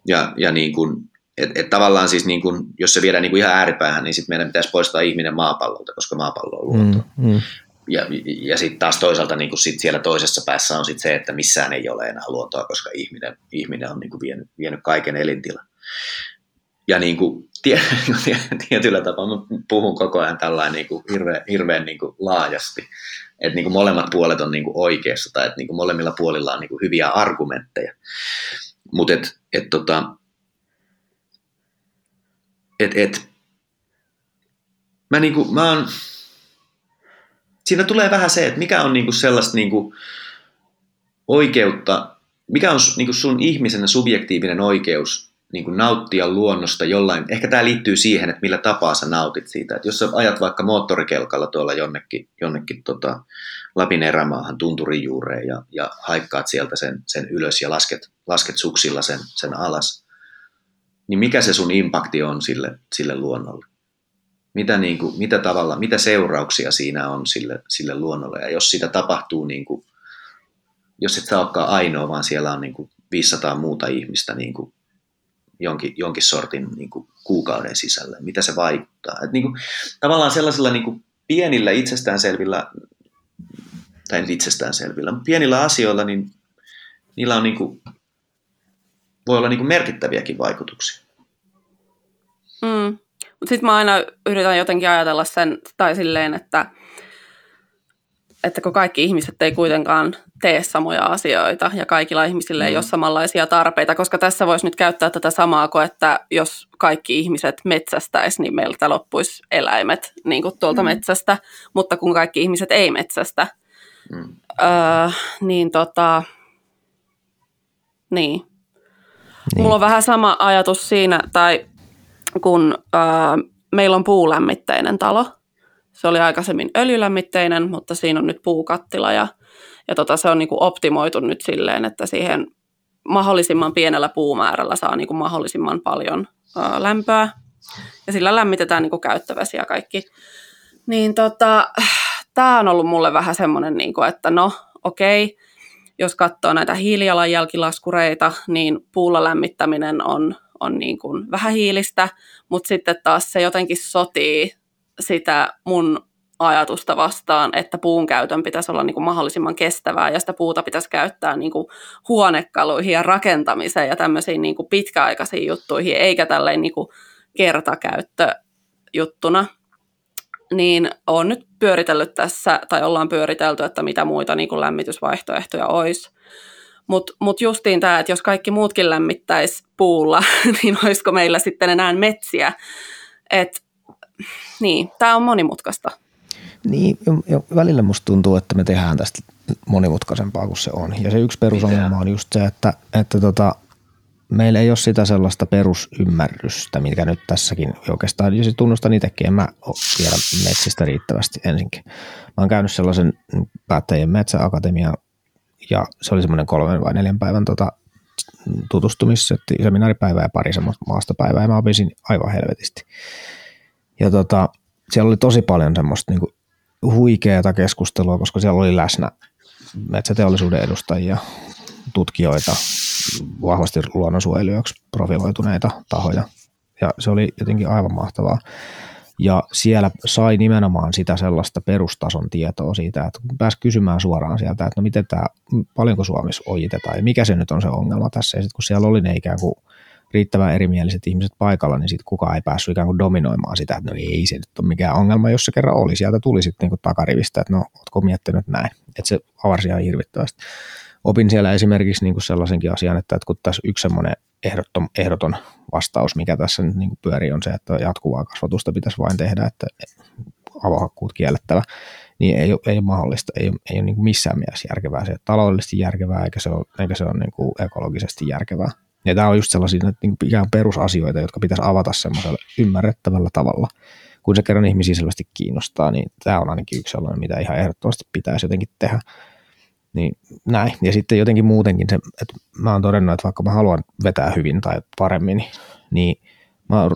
Ja, ja niin kuin, et, et tavallaan siis, niin kuin, jos se viedään niin kuin ihan ääripäähän, niin sitten meidän pitäisi poistaa ihminen maapallolta, koska maapallo on luonto. Mm, mm. Ja, ja sitten taas toisaalta niin kuin sit siellä toisessa päässä on sit se, että missään ei ole enää luontoa, koska ihminen, ihminen on niin kuin vienyt, vienyt kaiken elintilan. Ja niin kuin, tietyllä tapaa mä puhun koko ajan tällainen niin kuin hirveän, hirveän niin kuin laajasti että niin kuin molemmat puolet on niin kuin oikeassa tai että niin kuin molemmilla puolilla on niin kuin hyviä argumentteja. Mutta et, et tota, et, et, mä, niin kuin, mä oon, siinä tulee vähän se, että mikä on niin kuin sellaista niin kuin oikeutta, mikä on niin kuin sun ihmisenä subjektiivinen oikeus niin kuin nauttia luonnosta jollain, ehkä tämä liittyy siihen, että millä tapaa sä nautit siitä. Että jos sä ajat vaikka moottorikelkalla tuolla jonnekin, jonnekin tota Lapin erämaahan tunturin juureen ja, ja haikkaat sieltä sen, sen ylös ja lasket, lasket suksilla sen, sen alas, niin mikä se sun impakti on sille, sille luonnolle? mitä, niin kuin, mitä tavalla, mitä seurauksia siinä on sille, sille luonnolle. Ja jos sitä tapahtuu, niin kuin, jos et sä olekaan ainoa, vaan siellä on niin kuin 500 muuta ihmistä niin kuin jonkin, jonkin sortin niin kuin kuukauden sisällä, mitä se vaikuttaa. Et niin kuin, tavallaan sellaisilla niin kuin pienillä itsestäänselvillä, tai nyt itsestäänselvillä, mutta pienillä asioilla, niin niillä on niin kuin, voi olla niin kuin merkittäviäkin vaikutuksia. Mm. Mutta sitten mä aina yritän jotenkin ajatella sen, tai silleen, että, että kun kaikki ihmiset ei kuitenkaan tee samoja asioita ja kaikilla ihmisillä ei mm. ole samanlaisia tarpeita, koska tässä voisi nyt käyttää tätä samaa kuin, että jos kaikki ihmiset metsästäisi, niin meiltä loppuisi eläimet niin kuin tuolta mm. metsästä, mutta kun kaikki ihmiset ei metsästä, mm. öö, niin tota, niin. niin. Mulla on vähän sama ajatus siinä, tai kun öö, meillä on puulämmitteinen talo, se oli aikaisemmin öljylämmitteinen, mutta siinä on nyt puukattila ja ja tota, se on niin kuin optimoitu nyt silleen, että siihen mahdollisimman pienellä puumäärällä saa niin kuin mahdollisimman paljon ää, lämpöä. Ja sillä lämmitetään niin kuin käyttövesi ja kaikki. Niin tota, tämä on ollut mulle vähän semmoinen, niin kuin, että no okei, jos katsoo näitä hiilijalanjälkilaskureita, niin puulla lämmittäminen on, on niin kuin vähän hiilistä, mutta sitten taas se jotenkin sotii sitä mun ajatusta vastaan, että puun käytön pitäisi olla niin kuin mahdollisimman kestävää ja sitä puuta pitäisi käyttää niin kuin huonekaluihin ja rakentamiseen ja tämmöisiin niin kuin pitkäaikaisiin juttuihin, eikä tälleen niin kuin kertakäyttöjuttuna. Niin on nyt pyöritellyt tässä, tai ollaan pyöritelty, että mitä muita niin kuin lämmitysvaihtoehtoja olisi. Mutta mut justiin tämä, että jos kaikki muutkin lämmittäisi puulla, niin olisiko meillä sitten enää metsiä. Et, niin, tämä on monimutkaista. Niin, jo, välillä musta tuntuu, että me tehdään tästä monimutkaisempaa kuin se on. Ja se yksi perusongelma on just se, että, että tota, meillä ei ole sitä sellaista perusymmärrystä, mikä nyt tässäkin oikeastaan, jos tunnustan itsekin, en mä tiedä metsistä riittävästi ensinkin. Mä oon käynyt sellaisen päättäjien metsäakatemian ja se oli semmoinen kolmen vai neljän päivän tota, tutustumissetti, seminaaripäivä ja pari semmoista maastopäivää ja mä opisin aivan helvetisti. Ja tota, siellä oli tosi paljon semmoista niin kuin huikeata keskustelua, koska siellä oli läsnä metsäteollisuuden edustajia, tutkijoita, vahvasti luonnonsuojelijoiksi profiloituneita tahoja. Ja se oli jotenkin aivan mahtavaa. Ja siellä sai nimenomaan sitä sellaista perustason tietoa siitä, että pääsi kysymään suoraan sieltä, että no miten tämä, paljonko Suomessa ojitetaan ja mikä se nyt on se ongelma tässä. Ja sitten kun siellä oli ne ikään kuin riittävän erimieliset ihmiset paikalla, niin sitten kukaan ei päässyt ikään kuin dominoimaan sitä, että no ei se nyt ole mikään ongelma, jos se kerran oli. Sieltä tuli sitten niin takarivistä, että no ootko miettinyt näin. Että se avarsi ihan hirvittävästi. Opin siellä esimerkiksi niin kuin sellaisenkin asian, että, että kun tässä yksi semmoinen ehdoton, ehdoton vastaus, mikä tässä nyt niin kuin pyörii, on se, että jatkuvaa kasvatusta pitäisi vain tehdä, että avohakkuut kiellettävä, niin ei ole, ei ole mahdollista, ei ole, ei ole niin missään mielessä järkevää. Se taloudellisesti järkevää, eikä se ole, eikä se ole niin kuin ekologisesti järkevää. Ja tämä on just sellaisia niin kuin ikään perusasioita, jotka pitäisi avata semmoisella ymmärrettävällä tavalla. Kun se kerran ihmisiä selvästi kiinnostaa, niin tämä on ainakin yksi sellainen, mitä ihan ehdottomasti pitäisi jotenkin tehdä. Niin näin. Ja sitten jotenkin muutenkin se, että mä oon todennut, että vaikka mä haluan vetää hyvin tai paremmin, niin mä oon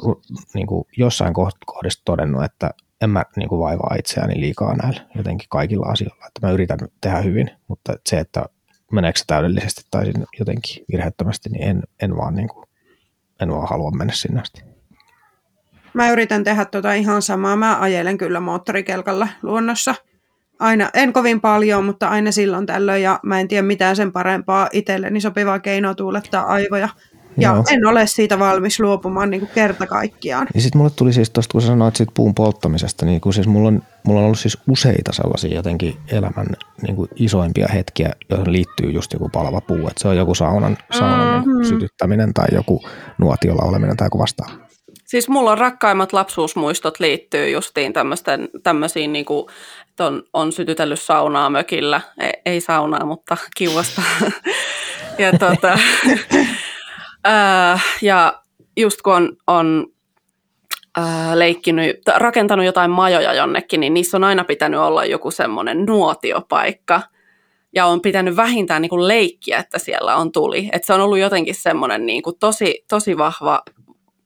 niin kuin jossain kohdassa todennut, että en mä niin kuin vaivaa itseäni liikaa näillä jotenkin kaikilla asioilla. Että mä yritän tehdä hyvin, mutta se, että meneekö se täydellisesti tai jotenkin virheettömästi, niin en, en, vaan, niin kuin, en vaan halua mennä sinne asti. Mä yritän tehdä tota ihan samaa. Mä ajelen kyllä moottorikelkalla luonnossa. Aina, en kovin paljon, mutta aina silloin tällöin ja mä en tiedä mitään sen parempaa itselleni sopivaa keinoa tuulettaa aivoja ja Joo. en ole siitä valmis luopumaan niin kuin kerta kaikkiaan. Ja sitten mulle tuli siis tuosta, kun sä sanoit siitä puun polttamisesta, niin kun siis mulla on, mulla on ollut siis useita sellaisia jotenkin elämän niin kuin isoimpia hetkiä, joihin liittyy just joku palava puu. Että se on joku saunan, saunan mm-hmm. niin sytyttäminen tai joku nuotiolla oleminen tai joku vastaan. Siis mulla on rakkaimmat lapsuusmuistot liittyy justiin tämmöisiin, niin kuin, on, on sytytellyt saunaa mökillä. Ei, ei saunaa, mutta kiuasta. ja tota, Äh, ja just kun on, on äh, leikkinyt, rakentanut jotain majoja jonnekin, niin niissä on aina pitänyt olla joku semmoinen nuotiopaikka. Ja on pitänyt vähintään niin kuin leikkiä, että siellä on tuli. Et se on ollut jotenkin semmoinen niin kuin tosi, tosi vahva,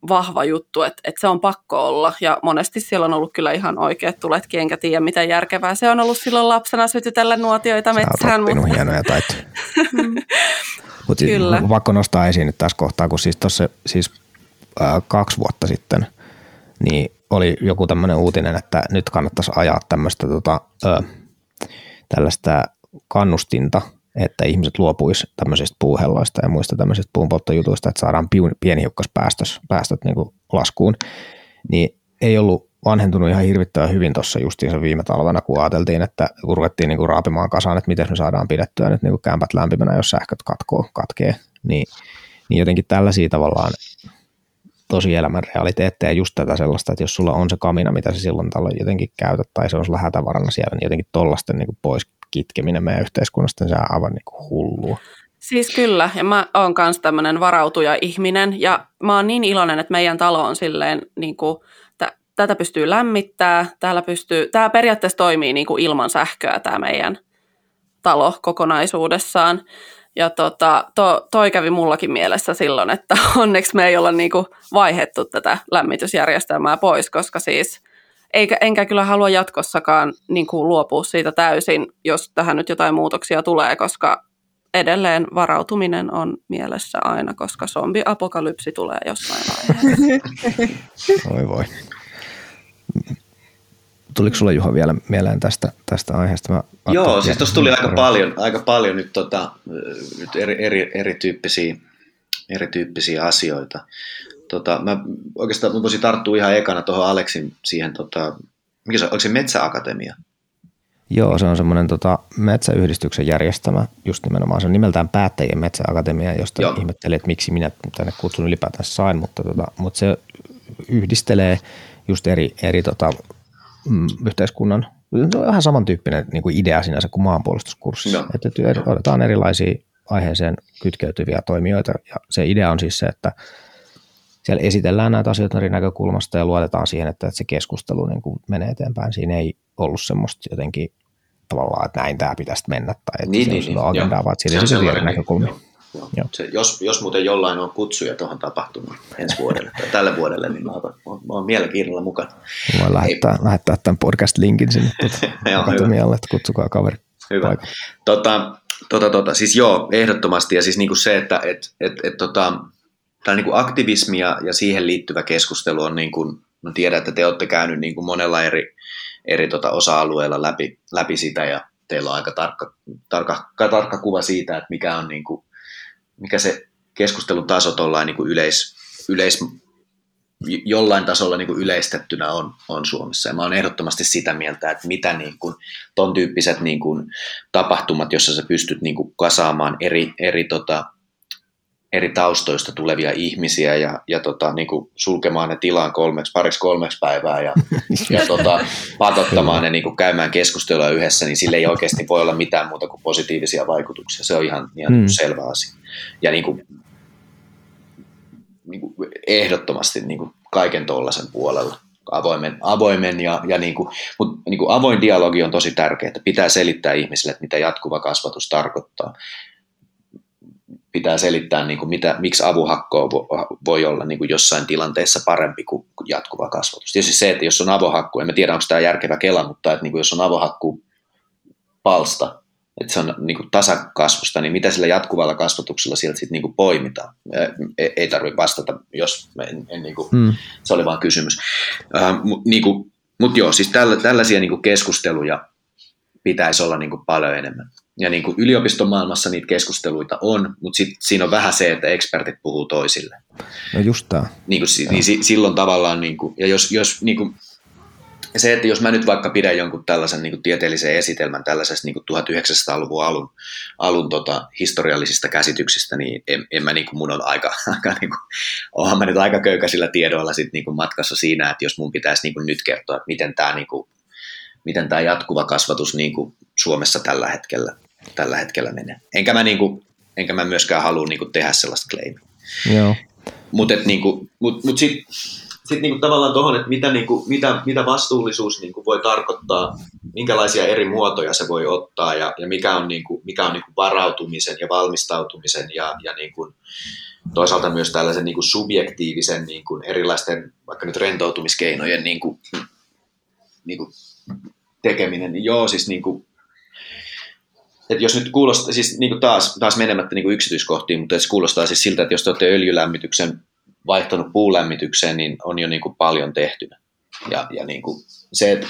vahva juttu, että, että se on pakko olla. Ja monesti siellä on ollut kyllä ihan oikeat tuletkin, enkä tiedä mitä järkevää se on ollut silloin lapsena sytytellä nuotioita metsään. Sä mutta... hienoja taitoja. Mutta pakko nostaa esiin nyt tässä kohtaa, kun siis tuossa siis, äh, kaksi vuotta sitten niin oli joku tämmöinen uutinen, että nyt kannattaisi ajaa tämmöistä tota, äh, tällaista kannustinta – että ihmiset luopuisi tämmöisistä puuhelloista ja muista tämmöisistä puunpolttojutuista, että saadaan pienhiukkaspäästöt päästöt niin kuin laskuun, niin ei ollut vanhentunut ihan hirvittävän hyvin tuossa justiinsa viime talvena, kun ajateltiin, että kun ruvettiin niin raapimaan kasaan, että miten me saadaan pidettyä nyt niin kuin kämpät lämpimänä, jos sähköt katkoo, katkee, niin, niin jotenkin tällaisia tavallaan tosi elämän realiteetteja, just tätä sellaista, että jos sulla on se kamina, mitä se silloin tällä jotenkin käytät, tai se on sulla hätävarana siellä, niin jotenkin tollasten niin pois kitkeminen meidän yhteiskunnasta, niin se on aivan niin kuin hullua. Siis kyllä, ja mä oon myös tämmöinen varautuja ihminen, ja mä oon niin iloinen, että meidän talo on silleen, niin kuin, tätä pystyy lämmittää, täällä pystyy, tämä periaatteessa toimii niin kuin ilman sähköä tämä meidän talo kokonaisuudessaan. Ja tota, to, toi kävi mullakin mielessä silloin, että onneksi me ei olla niinku vaihettu tätä lämmitysjärjestelmää pois, koska siis eikä, enkä kyllä halua jatkossakaan niinku luopua siitä täysin, jos tähän nyt jotain muutoksia tulee, koska edelleen varautuminen on mielessä aina, koska zombiapokalypsi tulee jossain vaiheessa. Voi voi. Tuliko sulla Juha vielä mieleen tästä, tästä aiheesta? Mä Joo, siis tuossa tuli aika paljon, aika paljon nyt, tota, nyt eri, eri, erityyppisiä, erityyppisiä asioita. Tota, mä oikeastaan mä voisin tarttua ihan ekana tuohon Aleksin siihen, tota, mikä se, onko se Metsäakatemia? Joo, se on semmoinen tota, metsäyhdistyksen järjestämä, just nimenomaan se on nimeltään Päättäjien metsäakatemia, josta Joo. ihmettelin, että miksi minä tänne kutsun ylipäätään sain, mutta, tota, mutta se yhdistelee just eri, eri tota, mm, yhteiskunnan, se on ihan samantyyppinen niin kuin idea sinänsä kuin maanpuolustuskurssissa, no. että otetaan erilaisia aiheeseen kytkeytyviä toimijoita ja se idea on siis se, että siellä esitellään näitä asioita eri näkökulmasta ja luotetaan siihen, että, se keskustelu niin kuin menee eteenpäin. Siinä ei ollut semmoista jotenkin tavallaan, että näin tämä pitäisi mennä tai että niin, niin, niin, agendaa, vaan siinä esitellään eri näkökulmia. Joo. Joo. Se, jos, jos muuten jollain on kutsuja tuohon tapahtumaan ensi vuodelle tai tälle vuodelle, niin mä oon, mä oon mielenkiinnolla mukana. Voin lähettää, lähettää tämän podcast-linkin sinne tuota akatemialle, että kutsukaa kaveri. Hyvä. Tota, tota, tota, siis joo, ehdottomasti. Ja siis niinku se, että et, et, et, tota, tämä niinku aktivismi ja, ja siihen liittyvä keskustelu on, niin kuin, mä tiedän, että te olette käynyt niin kuin monella eri, eri tota osa-alueella läpi, läpi sitä ja teillä on aika tarkka, tarkka, tarkka kuva siitä, että mikä on niin kuin, mikä se keskustelun taso tuollain niin yleis, yleis, jollain tasolla niin kuin yleistettynä on, on Suomessa. Ja mä oon ehdottomasti sitä mieltä, että mitä niin kuin, ton tyyppiset niin kuin, tapahtumat, jossa sä pystyt niin kuin, kasaamaan eri, eri tota, eri taustoista tulevia ihmisiä ja, ja tota, niin kuin sulkemaan ne tilaan kolmeksi, pariksi kolmeksi päivää ja, ja tota, pakottamaan ne niin kuin käymään keskustelua yhdessä, niin sille ei oikeasti voi olla mitään muuta kuin positiivisia vaikutuksia. Se on ihan, ihan mm. selvä asia. Ja niin kuin, niin kuin ehdottomasti niin kuin kaiken tuollaisen puolella avoimen, avoimen ja, ja niin kuin, mutta niin kuin avoin dialogi on tosi tärkeää, että pitää selittää ihmisille, että mitä jatkuva kasvatus tarkoittaa pitää selittää, niin kuin mitä, miksi avohakko voi olla niin kuin jossain tilanteessa parempi kuin jatkuva kasvatus. Tietysti se, että jos on avohakku, en tiedä onko tämä järkevä kela, mutta että niin kuin jos on avohakku palsta, että se on niin kuin tasakasvusta, niin mitä sillä jatkuvalla kasvatuksella sieltä sitten niin kuin poimitaan? Ei, ei tarvitse vastata, jos en, en niin kuin, hmm. se oli vain kysymys. Äh, niin kuin, mutta joo, siis tällä, tällaisia niin kuin keskusteluja pitäisi olla niin kuin paljon enemmän ja niin kuin yliopiston maailmassa niitä keskusteluita on, mutta sit siinä on vähän se, että ekspertit puhuu toisille. No just tämä. Niin, kuin, niin silloin tavallaan, niin kuin, ja jos, jos niin kuin, se, että jos mä nyt vaikka pidän jonkun tällaisen niin kuin tieteellisen esitelmän tällaisesta niin kuin 1900-luvun alun, alun tota, historiallisista käsityksistä, niin en, en mä, niin kuin mun on aika, aika niin kuin, onhan mä nyt aika köykäisillä tiedoilla sit, niin kuin matkassa siinä, että jos mun pitäisi niin kuin nyt kertoa, että miten tämä niin kuin, miten tämä jatkuva kasvatus niin kuin Suomessa tällä hetkellä tällä hetkellä menee. Enkä mä, niin kuin, enkä mä myöskään halua niin kuin, tehdä sellaista claimia. Joo. Mutta niin mut, mut sitten sitten niinku tavallaan tuohon, että mitä, niinku, mitä, mitä vastuullisuus niinku voi tarkoittaa, minkälaisia eri muotoja se voi ottaa ja, ja mikä on, niinku, mikä on niinku varautumisen ja valmistautumisen ja, ja niinku, toisaalta myös tällaisen niinku subjektiivisen niinku erilaisten vaikka nyt rentoutumiskeinojen niinku, niinku tekeminen. Niin joo, siis niinku, että jos nyt kuulostaa, siis niin kuin taas, taas menemättä niin kuin yksityiskohtiin, mutta se kuulostaa siis siltä, että jos te olette öljylämmityksen vaihtanut puulämmitykseen, niin on jo niin kuin paljon tehty. Ja, ja niin kuin se, että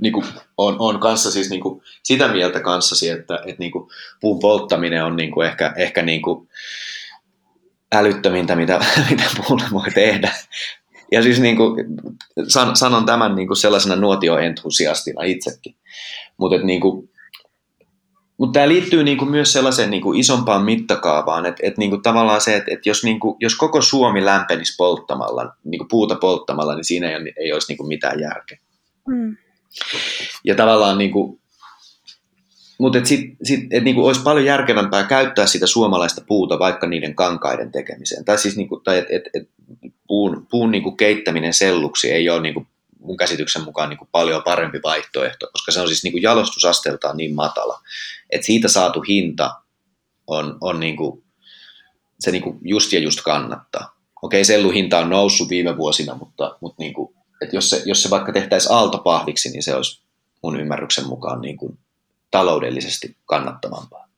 niin kuin on, on kanssa siis niin kuin sitä mieltä kanssasi, että, että niin kuin puun polttaminen on niin kuin ehkä, ehkä niin kuin älyttömintä, mitä, mitä puulla voi tehdä. Ja siis niin kuin, san, sanon tämän niin kuin sellaisena nuotioentusiastina itsekin. Mutta niin kuin, mutta tämä liittyy niinku myös sellaiseen niinku isompaan mittakaavaan, että et niinku tavallaan se, että et jos, niinku, jos koko Suomi lämpenisi polttamalla, niinku puuta polttamalla, niin siinä ei, ei olisi niinku mitään järkeä. Mm. Ja tavallaan niinku, mutta et sit, sit, et niinku olisi paljon järkevämpää käyttää sitä suomalaista puuta vaikka niiden kankaiden tekemiseen. Tai siis niinku, tai et, et, et puun, puun niinku keittäminen selluksi ei ole niinku mun käsityksen mukaan niin kuin paljon parempi vaihtoehto, koska se on siis niin kuin jalostusasteeltaan niin matala, että siitä saatu hinta on, on niin kuin, se niin kuin just ja just kannattaa. Okei, selluhinta on noussut viime vuosina, mutta, mutta niin kuin, että jos, se, jos se vaikka tehtäisiin aaltopahviksi, niin se olisi mun ymmärryksen mukaan niin kuin taloudellisesti kannattavampaa.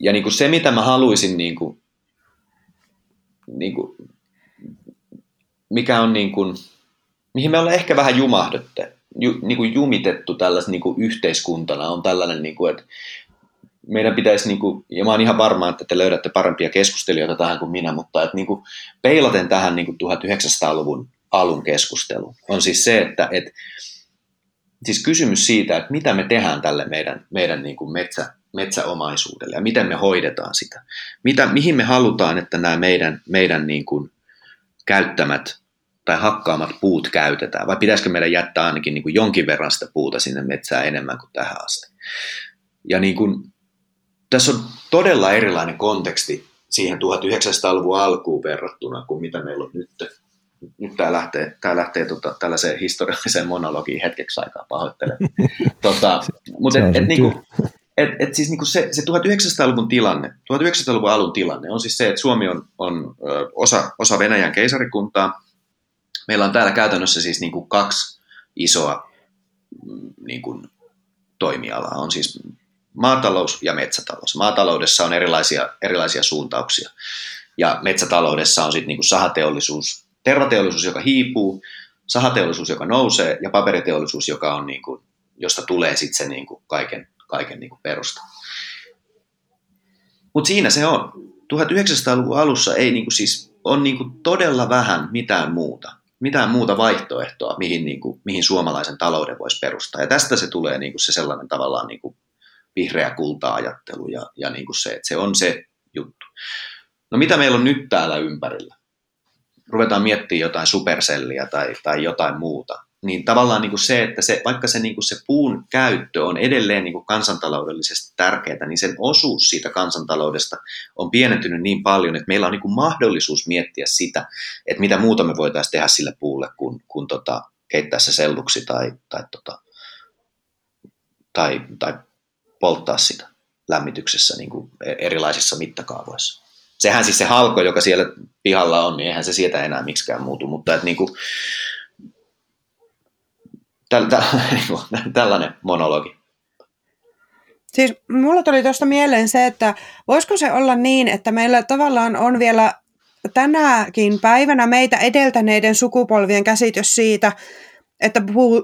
Ja niin kuin se, mitä mä haluaisin, niin kuin, niin kuin, mikä on niin kuin, mihin me ollaan ehkä vähän jumahdettu, ju, niin kuin jumitettu tällaisen niin yhteiskuntana, on tällainen, niin kuin, että meidän pitäisi, niin kuin, ja mä oon ihan varma, että te löydätte parempia keskustelijoita tähän kuin minä, mutta että niin kuin, peilaten tähän niin kuin 1900-luvun alun keskusteluun, on siis se, että että siis kysymys siitä, että mitä me tehdään tälle meidän, meidän niin kuin metsä, metsäomaisuudelle ja miten me hoidetaan sitä. Mitä, mihin me halutaan, että nämä meidän, meidän niin kuin käyttämät tai hakkaamat puut käytetään, vai pitäisikö meidän jättää ainakin niin kuin jonkin verran sitä puuta sinne metsään enemmän kuin tähän asti. Ja niin kuin, tässä on todella erilainen konteksti siihen 1900-luvun alkuun verrattuna kuin mitä meillä on nyt. Nyt tämä lähtee, tämä lähtee tota, tällaiseen historialliseen monologiin hetkeksi aikaa, pahoittelen. tota, mutta et, et, niinku, et, et siis niinku se, se 1900-luvun tilanne, 1900-luvun alun tilanne on siis se, että Suomi on, on osa, osa Venäjän keisarikuntaa, meillä on täällä käytännössä siis niin kuin kaksi isoa mm, niin kuin toimialaa. On siis maatalous ja metsätalous. Maataloudessa on erilaisia, erilaisia suuntauksia. Ja metsätaloudessa on sitten niin kuin sahateollisuus, tervateollisuus, joka hiipuu, sahateollisuus, joka nousee, ja paperiteollisuus, joka on niin kuin, josta tulee sitten se niin kuin kaiken, kaiken niin kuin perusta. Mutta siinä se on. 1900-luvun alussa ei niin kuin siis, on niin kuin todella vähän mitään muuta mitään muuta vaihtoehtoa, mihin, niin kuin, mihin suomalaisen talouden voisi perustaa. Ja tästä se tulee niin kuin se sellainen tavallaan niin kuin vihreä kulta-ajattelu ja, ja niin kuin se, että se on se juttu. No mitä meillä on nyt täällä ympärillä? Ruvetaan miettimään jotain superselliä tai, tai jotain muuta niin tavallaan niin kuin se, että se, vaikka se, niin kuin se puun käyttö on edelleen niin kuin kansantaloudellisesti tärkeää, niin sen osuus siitä kansantaloudesta on pienentynyt niin paljon, että meillä on niin kuin mahdollisuus miettiä sitä, että mitä muuta me voitaisiin tehdä sille puulle, kun, kun tota, keittää se selluksi tai, tai, tota, tai, tai polttaa sitä lämmityksessä niin kuin erilaisissa mittakaavoissa. Sehän siis se halko, joka siellä pihalla on, niin eihän se sieltä enää miksikään muutu, mutta että niin kuin, tällainen monologi. Siis mulla tuli tuosta mieleen se, että voisiko se olla niin, että meillä tavallaan on vielä tänäkin päivänä meitä edeltäneiden sukupolvien käsitys siitä, että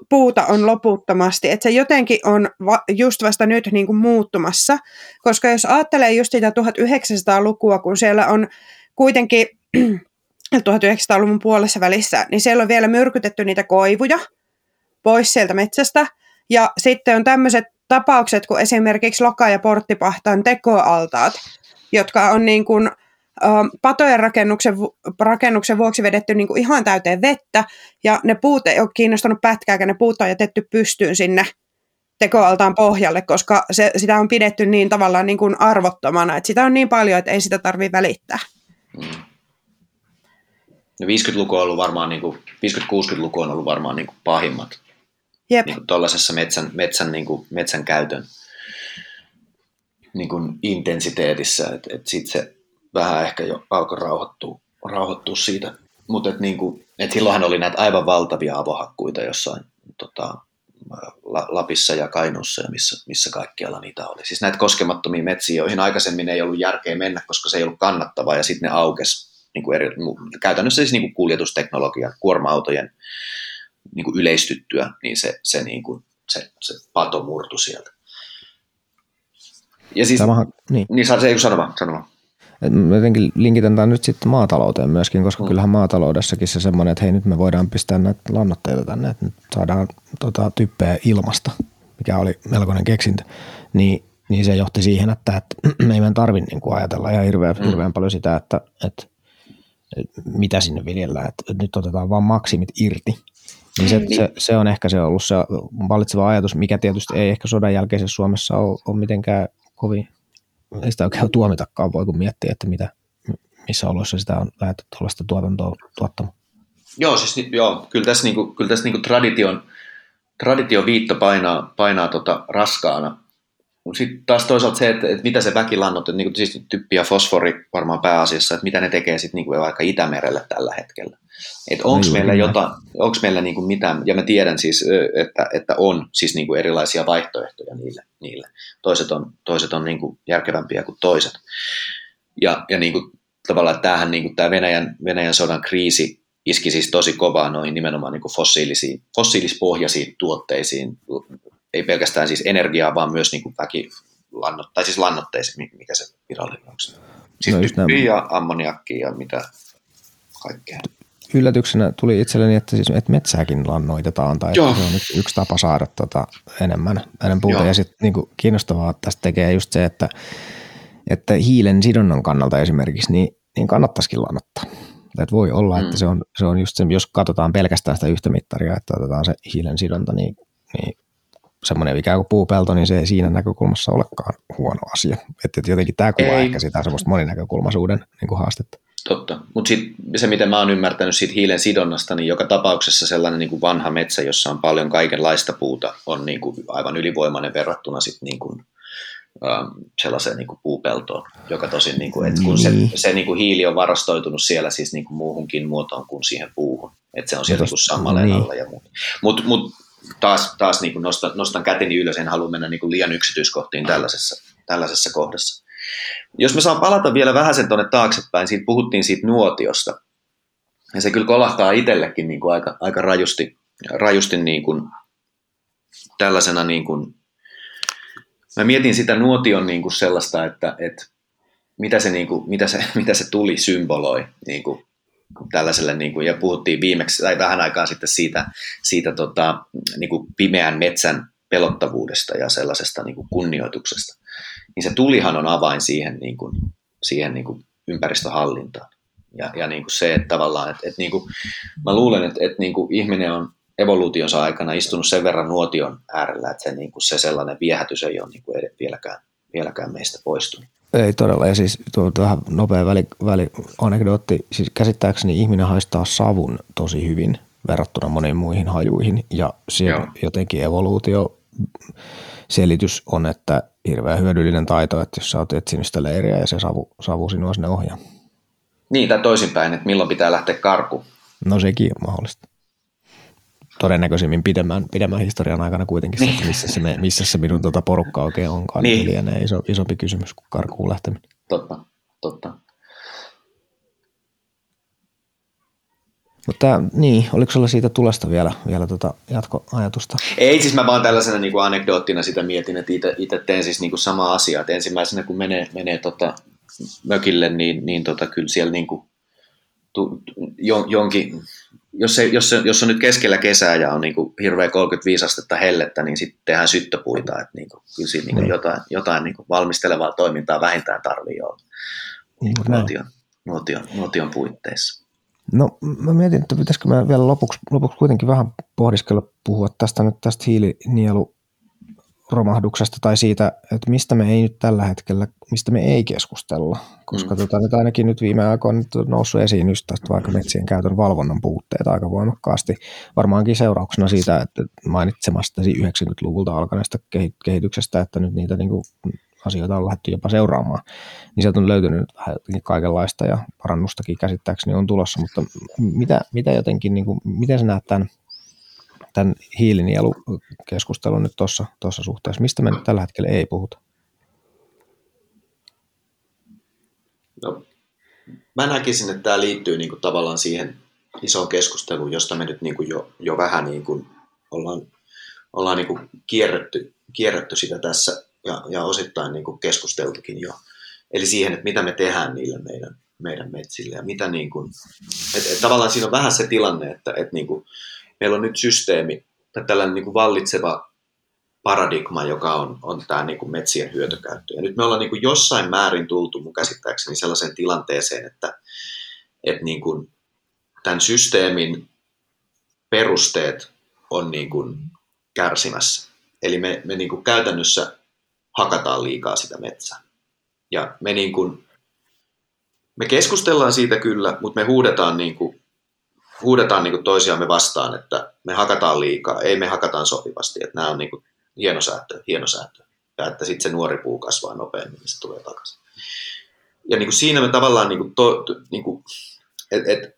puuta on loputtomasti, että se jotenkin on just vasta nyt niin kuin muuttumassa, koska jos ajattelee just sitä 1900-lukua, kun siellä on kuitenkin 1900-luvun puolessa välissä, niin siellä on vielä myrkytetty niitä koivuja, pois sieltä metsästä. Ja sitten on tämmöiset tapaukset kuin esimerkiksi Loka- ja Porttipahtaan tekoaltaat, jotka on niin kuin, patojen rakennuksen, rakennuksen vuoksi vedetty niin kuin ihan täyteen vettä, ja ne puut ei ole kiinnostanut pätkääkään, ne puut on jätetty pystyyn sinne tekoaltaan pohjalle, koska se, sitä on pidetty niin tavallaan niin kuin arvottomana, että sitä on niin paljon, että ei sitä tarvitse välittää. Mm. Ja 50-luku on ollut varmaan, niin kuin, 50-60-luku on ollut varmaan niin kuin pahimmat Jep. niin tuollaisessa metsän, metsän, niin kuin, metsän käytön niin kuin intensiteetissä, että et sitten se vähän ehkä jo alkoi rauhoittua, rauhoittua siitä. Mutta et niin et silloinhan oli näitä aivan valtavia avohakkuita jossain tota, Lapissa ja Kainuussa ja missä, missä kaikkialla niitä oli. Siis näitä koskemattomia metsiä, joihin aikaisemmin ei ollut järkeä mennä, koska se ei ollut kannattavaa ja sitten ne aukes niin kuin eri, käytännössä siis niin kuin kuljetusteknologian, kuorma-autojen niin kuin yleistyttyä, niin se, se, niin kuin, se, se pato murtu sieltä. Ja siis, Tämähän, niin. niin saa se ei sano vaan, sano vaan. Mä jotenkin linkitän tämän nyt sitten maatalouteen myöskin, koska mm. kyllähän maataloudessakin se semmoinen, että hei nyt me voidaan pistää näitä lannoitteita tänne, että nyt saadaan tota, typpeä ilmasta, mikä oli melkoinen keksintö, niin, niin se johti siihen, että, että me ei meidän tarvitse niin ajatella ihan hirveän, mm. hirveän paljon sitä, että, että, mitä sinne viljellään, että, että nyt otetaan vaan maksimit irti. Niin se, se, se, on ehkä se ollut se valitseva ajatus, mikä tietysti ei ehkä sodan jälkeisessä Suomessa ole, ole mitenkään kovin ei sitä oikein tuomitakaan voi, kun miettiä, että mitä, missä oloissa sitä on lähdetty tuollaista tuotantoa tuottamaan. Joo, siis joo, kyllä tässä, niinku, kyllä tässä niinku tradition, tradition viitto painaa, painaa tota raskaana. Mutta sitten taas toisaalta se, että, että mitä se väkilannot, että niinku, siis typpi ja fosfori varmaan pääasiassa, että mitä ne tekee sitten niinku vaikka Itämerelle tällä hetkellä. Että onko meillä, jotain, onks meillä niinku mitään, ja mä tiedän siis, että, että on siis niinku erilaisia vaihtoehtoja niille. niille. Toiset on, toiset on niinku järkevämpiä kuin toiset. Ja, ja niinku, tavallaan tämähän niinku, tämä Venäjän, Venäjän sodan kriisi iski siis tosi kovaa noihin nimenomaan niinku fossiilisiin, fossiilispohjaisiin tuotteisiin, ei pelkästään siis energiaa, vaan myös niinku väki, lannot, tai siis lannotteisiin, mikä se virallinen on. Siis no ja ammoniakkia ja mitä kaikkea yllätyksenä tuli itselleni, että, siis, että metsääkin lannoitetaan tai että se on yksi, yksi tapa saada tota enemmän, enemmän puuta. Joo. Ja sitten niin kiinnostavaa tästä tekee just se, että, että hiilen sidonnan kannalta esimerkiksi, niin, niin kannattaisikin lannottaa. Et voi olla, mm. että se on, se on just se, jos katsotaan pelkästään sitä yhtä mittaria, että otetaan se hiilen sidonta, niin, niin semmoinen ikään kuin puupelto, niin se ei siinä näkökulmassa olekaan huono asia. Että jotenkin tämä kuvaa ei. ehkä sitä semmoista moninäkökulmaisuuden niin kuin haastetta. Totta, mutta se mitä mä oon ymmärtänyt siitä hiilen sidonnasta, niin joka tapauksessa sellainen niin kuin vanha metsä, jossa on paljon kaikenlaista puuta, on niin kuin aivan ylivoimainen verrattuna sit niin kuin, ähm, sellaiseen niin kuin puupeltoon, joka tosin, niin kuin, että kun se, niin. se niin kuin hiili on varastoitunut siellä siis niin kuin muuhunkin muotoon kuin siihen puuhun, että se on siellä niin sammaleen niin. alla ja muuta. Mutta mut, taas, taas niin kuin nostan, nostan käteni ylös, en halua mennä niin kuin liian yksityiskohtiin tällaisessa, tällaisessa kohdassa. Jos me saan palata vielä vähän sen tuonne taaksepäin, siitä puhuttiin siitä nuotiosta. Ja se kyllä kolahtaa itsellekin niin kuin aika, aika rajusti, rajusti niin kuin tällaisena, niin kuin, mä mietin sitä nuotion niin kuin sellaista, että, että mitä, se, niin kuin, mitä, se, mitä se tuli symboloi niin kuin tällaiselle, niin kuin, ja puhuttiin viimeksi tai vähän aikaa sitten siitä, siitä tota, niin kuin pimeän metsän pelottavuudesta ja sellaisesta niin kuin kunnioituksesta niin se tulihan on avain siihen, niin kuin, siihen niin kuin ympäristöhallintaan. Ja, ja niin kuin se, että tavallaan, että, että niin kuin, mä luulen, että, että niin kuin ihminen on evoluutionsa aikana istunut sen verran nuotion äärellä, että se, niin kuin se sellainen viehätys ei ole niin kuin vieläkään, vieläkään meistä poistunut. Ei todella, ja siis tuo vähän nopea väli, väli anekdootti, siis käsittääkseni ihminen haistaa savun tosi hyvin verrattuna moniin muihin hajuihin, ja siellä jotenkin evoluutio selitys on, että hirveän hyödyllinen taito, että jos sä oot etsinyt sitä leiriä ja se savu, savu sinua sinne ohjaa. Niin, tai toisinpäin, että milloin pitää lähteä karkuun. No sekin on mahdollista. Todennäköisimmin pidemmän, pidemmän historian aikana kuitenkin niin. se, että missä se, missä se minun tuota porukka oikein onkaan, niin. lienee iso, isompi kysymys kuin karkuun lähteminen. Totta, totta. Mutta niin, oliko sulla siitä tulesta vielä, vielä tota jatkoajatusta? Ei, siis mä vaan tällaisena niin kuin anekdoottina sitä mietin, että itse teen siis niin kuin sama asia, että ensimmäisenä kun menee, menee tota mökille, niin, niin tota, kyllä siellä niin kuin, tu, jon, jonkin, jos, se, jos, se, jos on nyt keskellä kesää ja on niin kuin hirveä 35 astetta hellettä, niin sitten tehdään syttöpuita, että niin kuin, kyllä siinä niin kuin jotain, jotain niin kuin valmistelevaa toimintaa vähintään tarvii olla niin nuotion, nuotion, nuotion puitteissa. No mä mietin, että pitäisikö mä vielä lopuksi, lopuksi kuitenkin vähän pohdiskella puhua tästä nyt tästä hiilinielu romahduksesta tai siitä, että mistä me ei nyt tällä hetkellä, mistä me ei keskustella, koska mm. tota, nyt ainakin nyt viime aikoina on noussut esiin just tästä vaikka metsien käytön valvonnan puutteet aika voimakkaasti, varmaankin seurauksena siitä, että mainitsemasta 90-luvulta alkaneesta kehityksestä, että nyt niitä niin kuin, asioita on lähdetty jopa seuraamaan, niin sieltä on löytynyt vähän kaikenlaista ja parannustakin käsittääkseni on tulossa, mutta mitä, mitä jotenkin, niin kuin, miten sä näet tämän tämän hiilinielukeskustelun nyt tuossa suhteessa? Mistä me nyt tällä hetkellä ei puhuta? No, mä näkisin, että tämä liittyy niin kuin tavallaan siihen isoon keskusteluun, josta me nyt niin kuin jo, jo vähän niin kuin ollaan, ollaan niin kuin kierretty, kierretty sitä tässä ja, ja osittain niin kuin keskusteltukin jo. Eli siihen, että mitä me tehdään niille meidän, meidän metsille ja mitä niin kuin, et, et tavallaan siinä on vähän se tilanne, että et niin kuin, meillä on nyt systeemi tai tällainen niin kuin vallitseva paradigma, joka on, on tämä niin kuin metsien hyötykäyttö. Ja nyt me ollaan niin kuin jossain määrin tultu mun käsittääkseni sellaiseen tilanteeseen, että, että niin kuin tämän systeemin perusteet on niin kuin kärsimässä. Eli me, me niin kuin käytännössä hakataan liikaa sitä metsää. Ja me, niin kuin, me keskustellaan siitä kyllä, mutta me huudetaan niin kuin huudetaan niin toisiamme vastaan, että me hakataan liikaa, ei me hakataan sopivasti, että nämä on niin hieno säätö, hieno säätö. Ja että sitten se nuori puu kasvaa nopeammin, niin se tulee takaisin. Ja niin kuin siinä me tavallaan, niin niin kuin, et, et,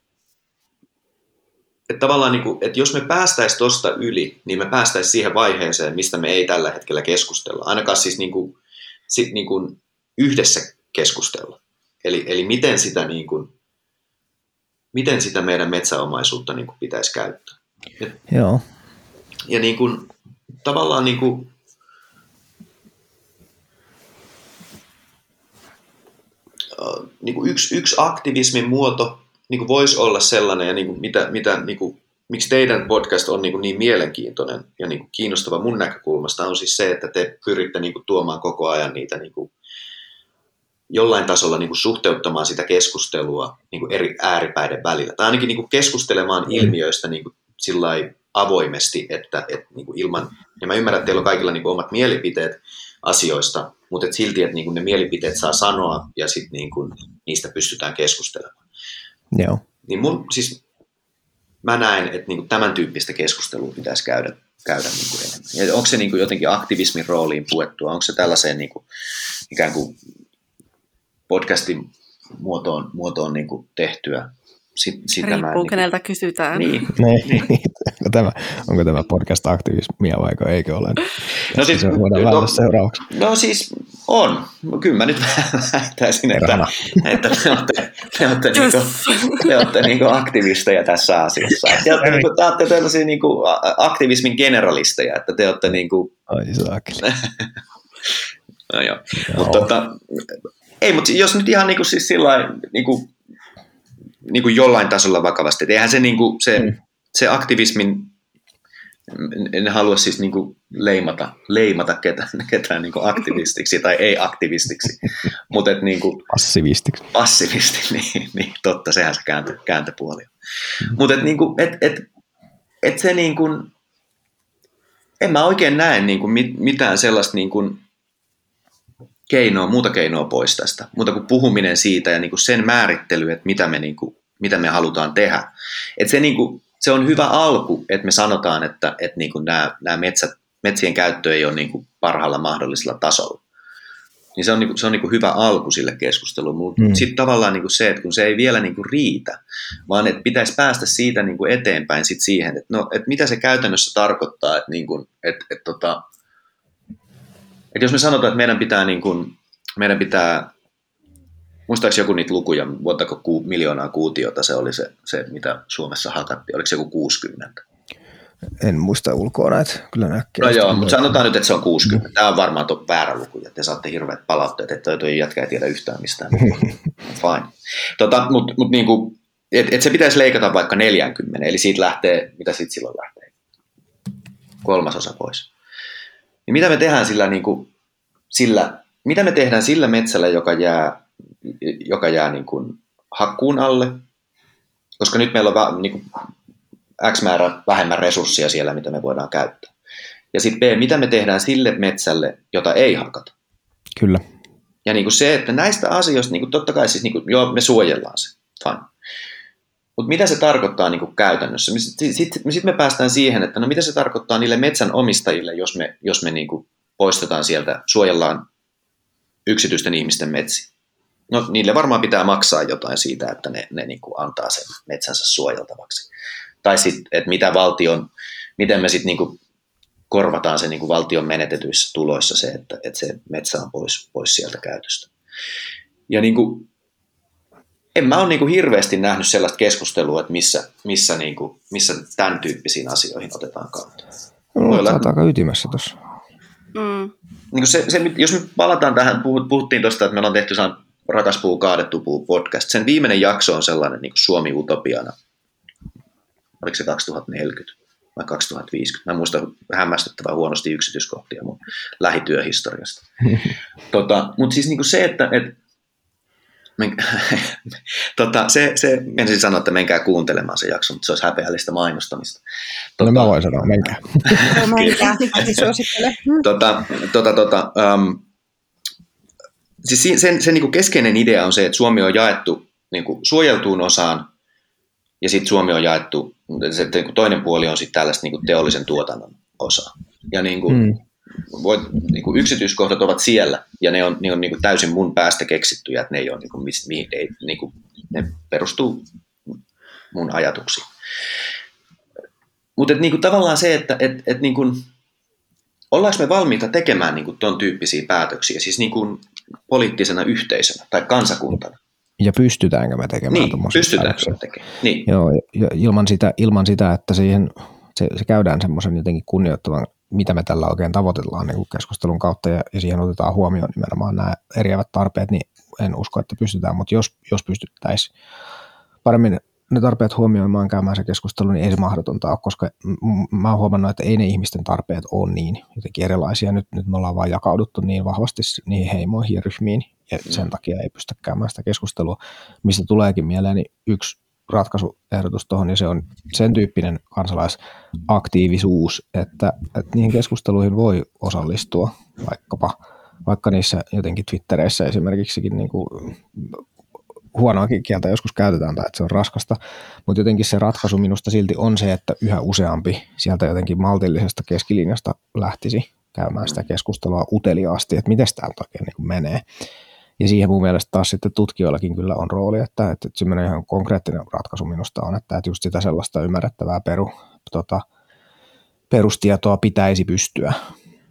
et tavallaan, niin kuin, että jos me päästäisiin tuosta yli, niin me päästäisiin siihen vaiheeseen, mistä me ei tällä hetkellä keskustella. Ainakaan siis niin kuin, sit niin kuin yhdessä keskustella. Eli, eli miten sitä niin kuin, miten sitä meidän metsäomaisuutta niin kuin pitäisi käyttää. Ja, Joo. Ja niin kuin, tavallaan niin kuin, niin kuin yksi, yksi aktivismin muoto niin kuin voisi olla sellainen, ja niin kuin mitä, mitä, niin kuin, miksi teidän podcast on niin, kuin niin mielenkiintoinen ja niin kuin kiinnostava mun näkökulmasta, on siis se, että te pyritte niin kuin tuomaan koko ajan niitä niin kuin jollain tasolla niin kuin suhteuttamaan sitä keskustelua niin kuin eri ääripäiden välillä. Tai ainakin niin kuin keskustelemaan mm. ilmiöistä niin kuin avoimesti, että, että niin kuin ilman, ja mä ymmärrän, että teillä on kaikilla niin kuin omat mielipiteet asioista, mutta et silti, että niin kuin ne mielipiteet saa sanoa ja sitten niin kuin niistä pystytään keskustelemaan. Joo. Niin mun, siis mä näen, että niin kuin tämän tyyppistä keskustelua pitäisi käydä, käydä niin kuin enemmän. Ja onko se niin kuin jotenkin aktivismin rooliin puettua, onko se tällaiseen niin kuin, ikään kuin podcastin muotoon, muotoon niin kuin tehtyä. Sit, sitä Riippuu, mä, niin keneltä kysytään. Niin. niin. onko, tämä, onko tämä podcast aktivismia vai eikö ole? No siis, se voidaan no, seuraavaksi. No siis on. Kyllä mä nyt väittäisin, että, että te olette, te olette, niinku, te olette niinku aktivisteja tässä asiassa. Te olette, niinku, te olette tällaisia niinku aktivismin generalisteja, että te olette niinku... Ai saakeli. no joo. Mutta tota, ei, mutta jos nyt ihan niin kuin siis sillä niin kuin, niin kuin jollain tasolla vakavasti, että eihän se, niin kuin, se, mm. se aktivismin, en halua siis niin kuin leimata, leimata ketään, ketään niin kuin aktivistiksi tai ei-aktivistiksi, mutta et niin kuin, passivistiksi. Passivisti, niin, niin totta, sehän se kääntö, kääntöpuoli on. Mm. Mutta et, niin kuin, et, et, et se niin kuin, en mä oikein näe niin kuin mitään sellaista niin kuin, keinoa, muuta keinoa pois tästä, muuta kuin puhuminen siitä ja niin kuin sen määrittely, että mitä me, niin kuin, mitä me halutaan tehdä. Et se, niin kuin, se on hyvä alku, että me sanotaan, että, että niin kuin nämä, nämä metsät, metsien käyttö ei ole niin kuin parhaalla mahdollisella tasolla. Niin se on, niin kuin, se on niin kuin hyvä alku sille keskustelulle, mutta mm. sitten tavallaan niin kuin se, että kun se ei vielä niin kuin riitä, vaan että pitäisi päästä siitä niin kuin eteenpäin sit siihen, että, no, että mitä se käytännössä tarkoittaa, että, niin kuin, että, että tota, että jos me sanotaan, että meidän pitää, niin kuin, meidän pitää muistaakseni joku niitä lukuja, montako ku, miljoonaa kuutiota se oli se, se, mitä Suomessa hakattiin, oliko se joku 60? En muista ulkoa näitä, kyllä näkee. No joo, mutta sanotaan nyt, että se on 60. Tämä on varmaan tuo väärä luku, ja te saatte hirveät palautteet, että toi jätkä ei tiedä yhtään mistään. Fine. Tota, mutta mut niinku, et, et se pitäisi leikata vaikka 40, eli siitä lähtee, mitä sitten silloin lähtee? Kolmasosa pois. Niin mitä me tehdään sillä, niin kuin, sillä, mitä me tehdään sillä metsällä, joka jää, joka jää niin kuin hakkuun alle? Koska nyt meillä on niin kuin, X määrä vähemmän resursseja siellä, mitä me voidaan käyttää. Ja sitten B, mitä me tehdään sille metsälle, jota ei hakata. Kyllä. Ja niin kuin se, että näistä asioista, niin kuin totta kai siis, niin kuin, joo, me suojellaan se, fine. Mutta mitä se tarkoittaa niin käytännössä? Sitten sit, me päästään siihen, että no mitä se tarkoittaa niille metsän omistajille, jos me, jos me niin poistetaan sieltä, suojellaan yksityisten ihmisten metsiä. No niille varmaan pitää maksaa jotain siitä, että ne, ne niin antaa sen metsänsä suojeltavaksi. Tai sitten, että mitä valtion, miten me sitten niin korvataan se niin valtion menetetyissä tuloissa se, että, että se metsä on pois, pois sieltä käytöstä. Ja niin kuin, en mä ole niin kuin hirveästi nähnyt sellaista keskustelua, että missä, missä, niin kuin, missä tämän tyyppisiin asioihin otetaan kantaa. No, olla... aika ytimessä tuossa. Mm. Niin se, se, jos me palataan tähän, puhuttiin tuosta, että me ollaan tehty Rakas puu, kaadettu puu podcast. Sen viimeinen jakso on sellainen niin kuin Suomi utopiana. Oliko se 2040 vai 2050? Mä muistan hämmästyttävän huonosti yksityiskohtia mun lähityöhistoriasta. tota, Mutta siis niin kuin se, että et, men, tota, se, se, ensin sanoa, että menkää kuuntelemaan se jakso, mutta se olisi häpeällistä mainostamista. Tota, no mä voin sanoa, menkää. menkää, tota, tota, tota, um, siis sen, sen niin kuin keskeinen idea on se, että Suomi on jaettu niin kuin suojeltuun osaan, ja sitten Suomi on jaettu, se, niin kuin toinen puoli on sitten tällaista niin kuin teollisen tuotannon osa. Ja niin kuin, mm. Voit, niin kuin yksityiskohdat ovat siellä, ja ne on, ne on niin kuin täysin mun päästä keksittyjä, että ne ei ole, niin kuin, mihin, ei, niin kuin, ne perustuu mun ajatuksiin. Mutta niin tavallaan se, että et, et, niin kuin, ollaanko me valmiita tekemään niin kuin, ton tyyppisiä päätöksiä, siis niin kuin, poliittisena yhteisönä tai kansakuntana. Ja pystytäänkö me tekemään niin, pystytäänkö me tekemään. Niin. Joo, ilman sitä, ilman sitä, että siihen se, se käydään semmoisen jotenkin kunnioittavan, mitä me tällä oikein tavoitellaan niin kuin keskustelun kautta ja, ja siihen otetaan huomioon nimenomaan nämä eriävät tarpeet, niin en usko, että pystytään, mutta jos, jos pystyttäisiin paremmin ne tarpeet huomioimaan käymään se keskustelu, niin ei se mahdotonta ole, koska mä oon huomannut, että ei ne ihmisten tarpeet ole niin jotenkin erilaisia. Nyt, nyt me ollaan vain jakauduttu niin vahvasti niihin heimoihin ja ryhmiin, ja sen mm. takia ei pystytä käymään sitä keskustelua, mistä tuleekin mieleeni yksi ratkaisuehdotus tuohon, niin se on sen tyyppinen kansalaisaktiivisuus, että, että niihin keskusteluihin voi osallistua vaikkapa vaikka niissä jotenkin Twittereissä esimerkiksikin niin kuin huonoakin kieltä joskus käytetään tai että se on raskasta, mutta jotenkin se ratkaisu minusta silti on se, että yhä useampi sieltä jotenkin maltillisesta keskilinjasta lähtisi käymään sitä keskustelua uteliaasti, että miten tämä oikein niin menee. Ja siihen mun mielestä taas sitten tutkijoillakin kyllä on rooli, että, että semmoinen ihan konkreettinen ratkaisu minusta on, että, että just sitä sellaista ymmärrettävää peru, tota, perustietoa pitäisi pystyä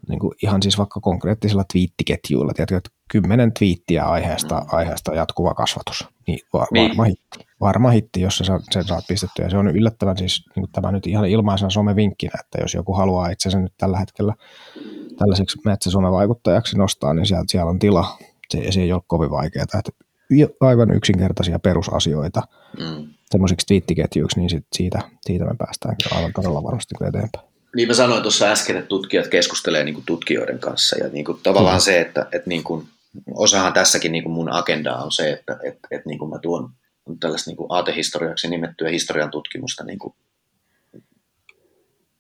niin kuin ihan siis vaikka konkreettisilla twiittiketjuilla, tiedätkö, että kymmenen twiittiä aiheesta, mm. aiheesta jatkuva kasvatus, niin, niin. varma hitti. Varma hitti, jos sen saat pistettyä. Ja se on yllättävän siis niin tämä nyt ihan ilmaisena somevinkkinä, että jos joku haluaa itsensä nyt tällä hetkellä tällaiseksi metsäsomevaikuttajaksi nostaa, niin sieltä siellä on tila. Se, se ei ole kovin vaikeaa. Että aivan yksinkertaisia perusasioita mm. semmoisiksi twiittiketjuiksi, niin sit siitä, siitä me päästään aivan todella varmasti eteenpäin. Niin mä sanoin tuossa äsken, että tutkijat keskustelee niin kuin tutkijoiden kanssa ja niin kuin tavallaan mm. se, että, että niin kuin, osahan tässäkin niin kuin mun agendaa on se, että, että, että niin kuin mä tuon tällaista niin kuin aatehistoriaksi nimettyä historian tutkimusta niin kuin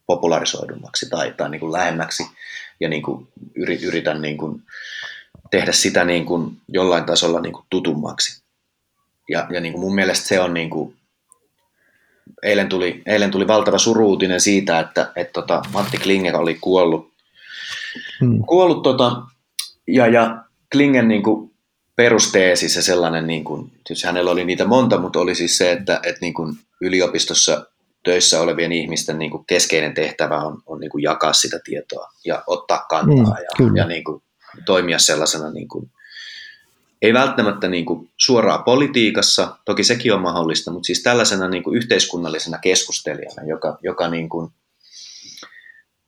popularisoidummaksi tai, tai niin kuin lähemmäksi ja niin kuin yritän niin kuin tehdä sitä niin kuin jollain tasolla niin kuin tutummaksi. Ja, ja niin kuin mun mielestä se on niin kuin eilen tuli, eilen tuli valtava suruutinen siitä, että et tota, Matti Klinge oli kuollut. Hmm. Kuollut tota, ja, ja Klingen niin kuin perusteesi se sellainen, niin kuin, siis hänellä oli niitä monta, mutta oli siis se, että, että niin kuin yliopistossa töissä olevien ihmisten niin kuin keskeinen tehtävä on, on niin kuin jakaa sitä tietoa ja ottaa kantaa mm, ja, ja niin kuin toimia sellaisena niin kuin ei välttämättä niin kuin suoraan politiikassa, toki sekin on mahdollista, mutta siis tällaisena niin kuin yhteiskunnallisena keskustelijana, joka, joka, niin kuin,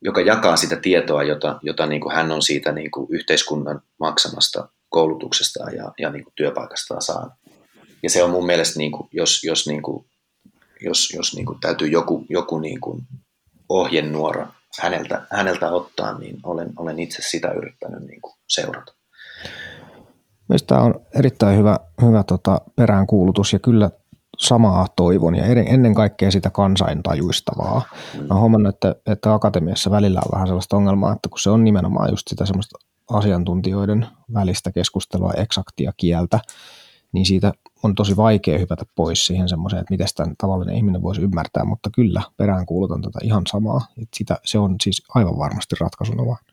joka jakaa sitä tietoa, jota, jota niin kuin hän on siitä niin kuin yhteiskunnan maksamasta koulutuksesta ja, ja niin kuin työpaikastaan saanut. Ja se on mun mielestä, niin kuin, jos, jos, niin kuin, jos, jos niin kuin täytyy joku, joku niin kuin ohjenuora häneltä, häneltä ottaa, niin olen, olen itse sitä yrittänyt niin kuin seurata. Mielestäni tämä on erittäin hyvä, hyvä tota, peräänkuulutus ja kyllä samaa toivon ja ennen kaikkea sitä kansaintajuistavaa. Mä oon huomannut, että, että akatemiassa välillä on vähän sellaista ongelmaa, että kun se on nimenomaan just sitä semmoista asiantuntijoiden välistä keskustelua, eksaktia kieltä, niin siitä on tosi vaikea hypätä pois siihen semmoiseen, että miten tämän tavallinen ihminen voisi ymmärtää, mutta kyllä peräänkuulutan tätä ihan samaa. Että sitä, se on siis aivan varmasti ratkaisuna vaan.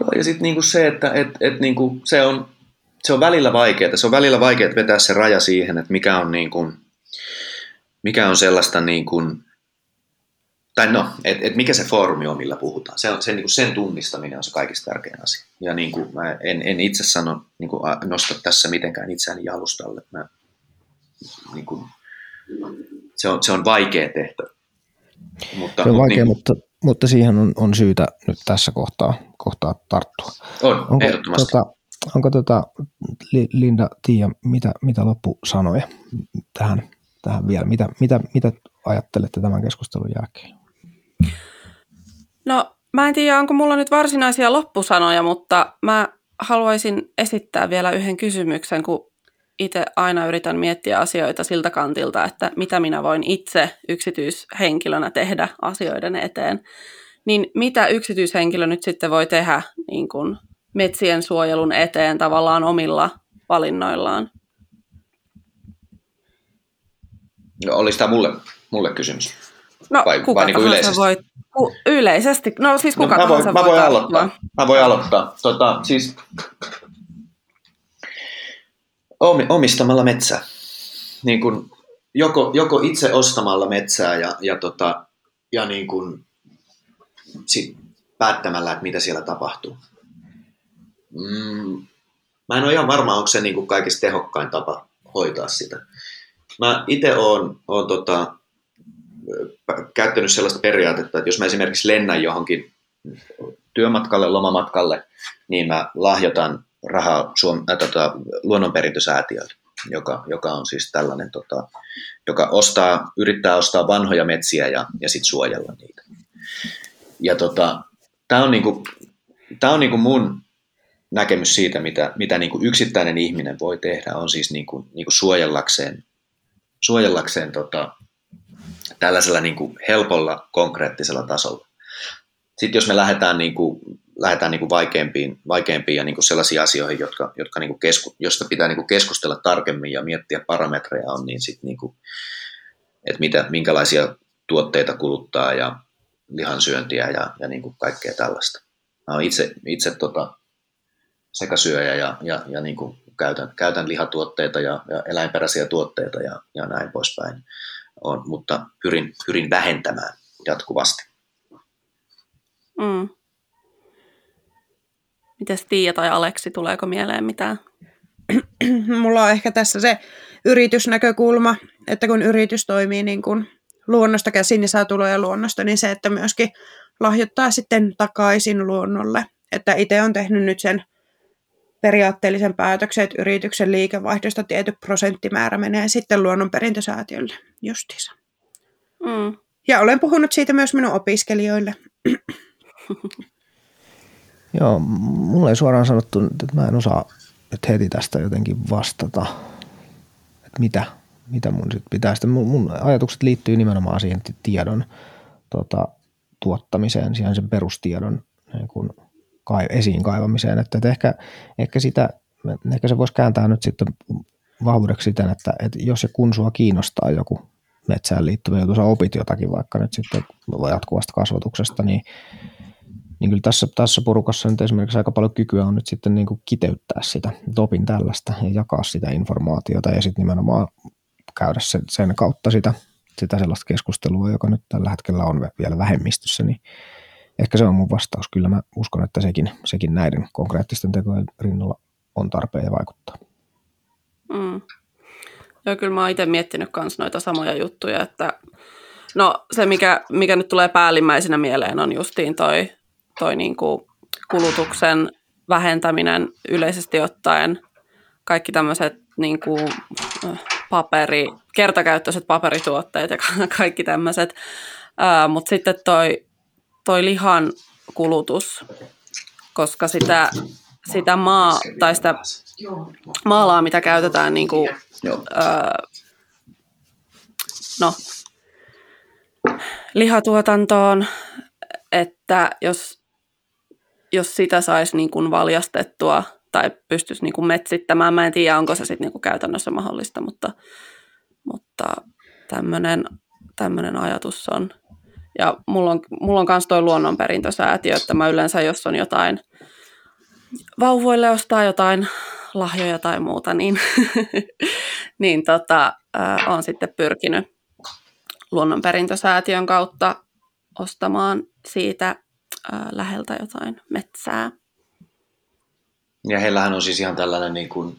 Joo, ja sitten niinku se, että et, et niinku se, on, se on välillä vaikeaa. Se on välillä vaikeaa vetää se raja siihen, että mikä on, niinku, mikä on sellaista niinku, tai no, että et mikä se foorumi on, millä puhutaan. Se on, se, niin kuin sen tunnistaminen on se kaikista tärkein asia. Ja niin kuin mä en, en itse sano, niin kuin nosta tässä mitenkään itseäni jalustalle. Mä, niin kuin, se, on, se on vaikea tehtävä. Mutta, se on vaikea, niin, mutta, mutta siihen on, on syytä nyt tässä kohtaa, kohtaa tarttua. On, onko, ehdottomasti. Tota, onko tota, Linda, Tiia, mitä, mitä loppusanoja tähän, tähän vielä? Mitä, mitä, mitä ajattelette tämän keskustelun jälkeen? No mä en tiedä, onko mulla nyt varsinaisia loppusanoja, mutta mä haluaisin esittää vielä yhden kysymyksen, kun itse aina yritän miettiä asioita siltä kantilta, että mitä minä voin itse yksityishenkilönä tehdä asioiden eteen. Niin mitä yksityishenkilö nyt sitten voi tehdä niin kuin metsien suojelun eteen tavallaan omilla valinnoillaan? No, olisi tämä mulle, mulle kysymys? No vai, kuka vai niin yleisesti? Voi, yleisesti, no siis kuka no, mä voin, mä voin aloittaa. Mä voin aloittaa. Tota, siis, omistamalla metsää. Niin kun, joko, joko itse ostamalla metsää ja, ja, tota, ja niin kun, sit päättämällä, että mitä siellä tapahtuu. Mm, mä en ole ihan varma, onko se niin kuin kaikista tehokkain tapa hoitaa sitä. Mä itse oon, oon tota, käyttänyt sellaista periaatetta, että jos mä esimerkiksi lennän johonkin työmatkalle, lomamatkalle, niin mä lahjoitan rahaa Suom- äh, tota, luonnonperintösäätiölle, joka, joka on siis tällainen, tota, joka ostaa, yrittää ostaa vanhoja metsiä ja, ja sitten suojella niitä. Ja tota, tämä on, niinku, tää on niinku mun näkemys siitä, mitä, mitä niinku yksittäinen ihminen voi tehdä, on siis niinku, niinku suojellakseen, suojellakseen tota, tällaisella niin kuin helpolla, konkreettisella tasolla. Sitten jos me lähdetään, niin kuin, lähdetään niin kuin vaikeampiin, vaikeampiin ja niin kuin sellaisiin asioihin, jotka, jotka niin kuin kesku, josta pitää niin kuin keskustella tarkemmin ja miettiä parametreja on, niin sitten niin kuin, että mitä, minkälaisia tuotteita kuluttaa ja lihansyöntiä ja, ja niin kuin kaikkea tällaista. Mä olen itse, itse tota, sekä syöjä ja, ja, ja niin kuin käytän, käytän lihatuotteita ja, ja eläinperäisiä tuotteita ja, ja näin poispäin on, mutta pyrin, pyrin vähentämään jatkuvasti. Mm. Mites Tiia tai Aleksi, tuleeko mieleen mitään? Mulla on ehkä tässä se yritysnäkökulma, että kun yritys toimii niin kuin luonnosta käsin, niin saa tuloja luonnosta, niin se, että myöskin lahjoittaa sitten takaisin luonnolle. Että itse on tehnyt nyt sen periaatteellisen päätöksen, että yrityksen liikevaihdosta tietty prosenttimäärä menee sitten luonnonperintösäätiölle justiinsa. Mm. Ja olen puhunut siitä myös minun opiskelijoille. Joo, mulle ei suoraan sanottu, että mä en osaa nyt heti tästä jotenkin vastata, että mitä, mitä mun sitten pitää. Sitten mun, mun ajatukset liittyy nimenomaan siihen tiedon tota, tuottamiseen, siihen sen perustiedon niin kun esiin kaivamiseen. Että, että ehkä, ehkä, sitä, ehkä se voisi kääntää nyt sitten vahvuudeksi siten, että, että jos ja kun sua kiinnostaa joku metsään liittyvä juttu, sä opit jotakin vaikka nyt sitten jatkuvasta kasvatuksesta, niin, niin kyllä tässä, tässä porukassa nyt esimerkiksi aika paljon kykyä on nyt sitten niin kuin kiteyttää sitä, että opin tällaista ja jakaa sitä informaatiota ja sitten nimenomaan käydä sen, sen kautta sitä, sitä sellaista keskustelua, joka nyt tällä hetkellä on vielä vähemmistössä, niin ehkä se on mun vastaus. Kyllä mä uskon, että sekin, sekin näiden konkreettisten tekojen rinnalla on tarpeen ja vaikuttaa. Mm. Joo, kyllä mä oon itse miettinyt myös noita samoja juttuja, että no se mikä, mikä nyt tulee päällimmäisenä mieleen on justiin toi, toi niin kuin kulutuksen vähentäminen yleisesti ottaen, kaikki tämmöiset niin paperi, kertakäyttöiset paperituotteet ja kaikki tämmöiset, mutta sitten toi toi lihan kulutus, koska sitä, sitä maa tai sitä maalaa, mitä käytetään niin kuin, ää, no, lihatuotantoon, että jos, jos sitä saisi niin kuin valjastettua tai pystyisi niin kuin metsittämään, mä en tiedä onko se sitten niin kuin käytännössä mahdollista, mutta, mutta tämmöinen ajatus on. Ja mulla on, mulla on myös toi luonnonperintösäätiö, että mä yleensä, jos on jotain vauvoille ostaa jotain lahjoja tai muuta, niin, niin tota, äh, olen sitten pyrkinyt luonnonperintösäätiön kautta ostamaan siitä äh, läheltä jotain metsää. Ja heillähän on siis ihan tällainen, niin kuin,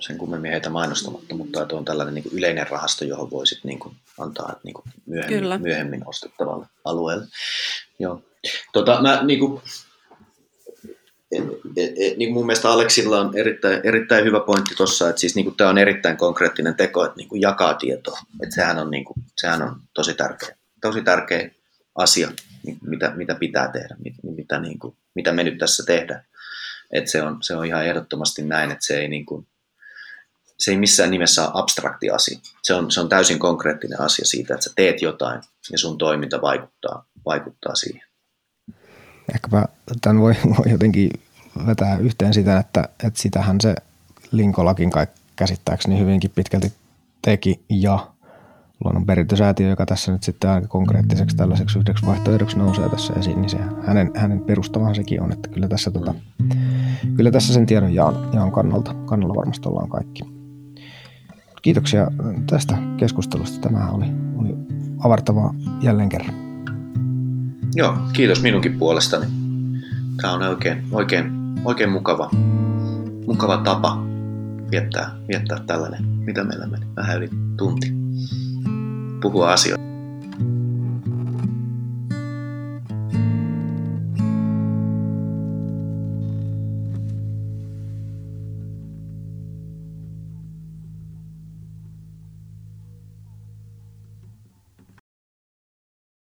sen kummemmin heitä mainostamatta, mutta että on tällainen niin kuin yleinen rahasto, johon voisit niin kuin, antaa niin kuin myöhemmin, Kyllä. myöhemmin ostettavalle alueelle. Joo. Tota, mä, niin kuin, niin mun mielestä Aleksilla on erittäin, erittäin hyvä pointti tuossa, että siis niin tämä on erittäin konkreettinen teko, että niin kuin jakaa tietoa. Että sehän on, niin kuin, sehän on tosi tärkeä, tosi tärkeä asia, mitä, mitä pitää tehdä, mitä, niin kuin, mitä me nyt tässä tehdään. Että se, on, se on ihan ehdottomasti näin, että se ei, niin kuin, se ei missään nimessä ole abstrakti asia. Se on, se on täysin konkreettinen asia siitä, että sä teet jotain ja sun toiminta vaikuttaa, vaikuttaa siihen. Ehkäpä tämän voi, voi jotenkin vetää yhteen sitä, että, että sitähän se Linkolakin kai käsittääkseni hyvinkin pitkälti teki ja luonnonperintösäätiö, joka tässä nyt sitten aika konkreettiseksi tällaiseksi yhdeksi vaihtoehdoksi nousee tässä esiin, niin se, hänen, hänen perustamahan sekin on, että kyllä tässä, tota, kyllä tässä sen tiedon jaan, jaan kannalta, kannalla varmasti ollaan kaikki. Kiitoksia tästä keskustelusta. Tämä oli, oli avartavaa jälleen kerran. Joo, kiitos minunkin puolestani. Tämä on oikein, oikein, oikein mukava, mukava tapa viettää, viettää tällainen, mitä meillä meni, vähän yli tunti, puhua asioita.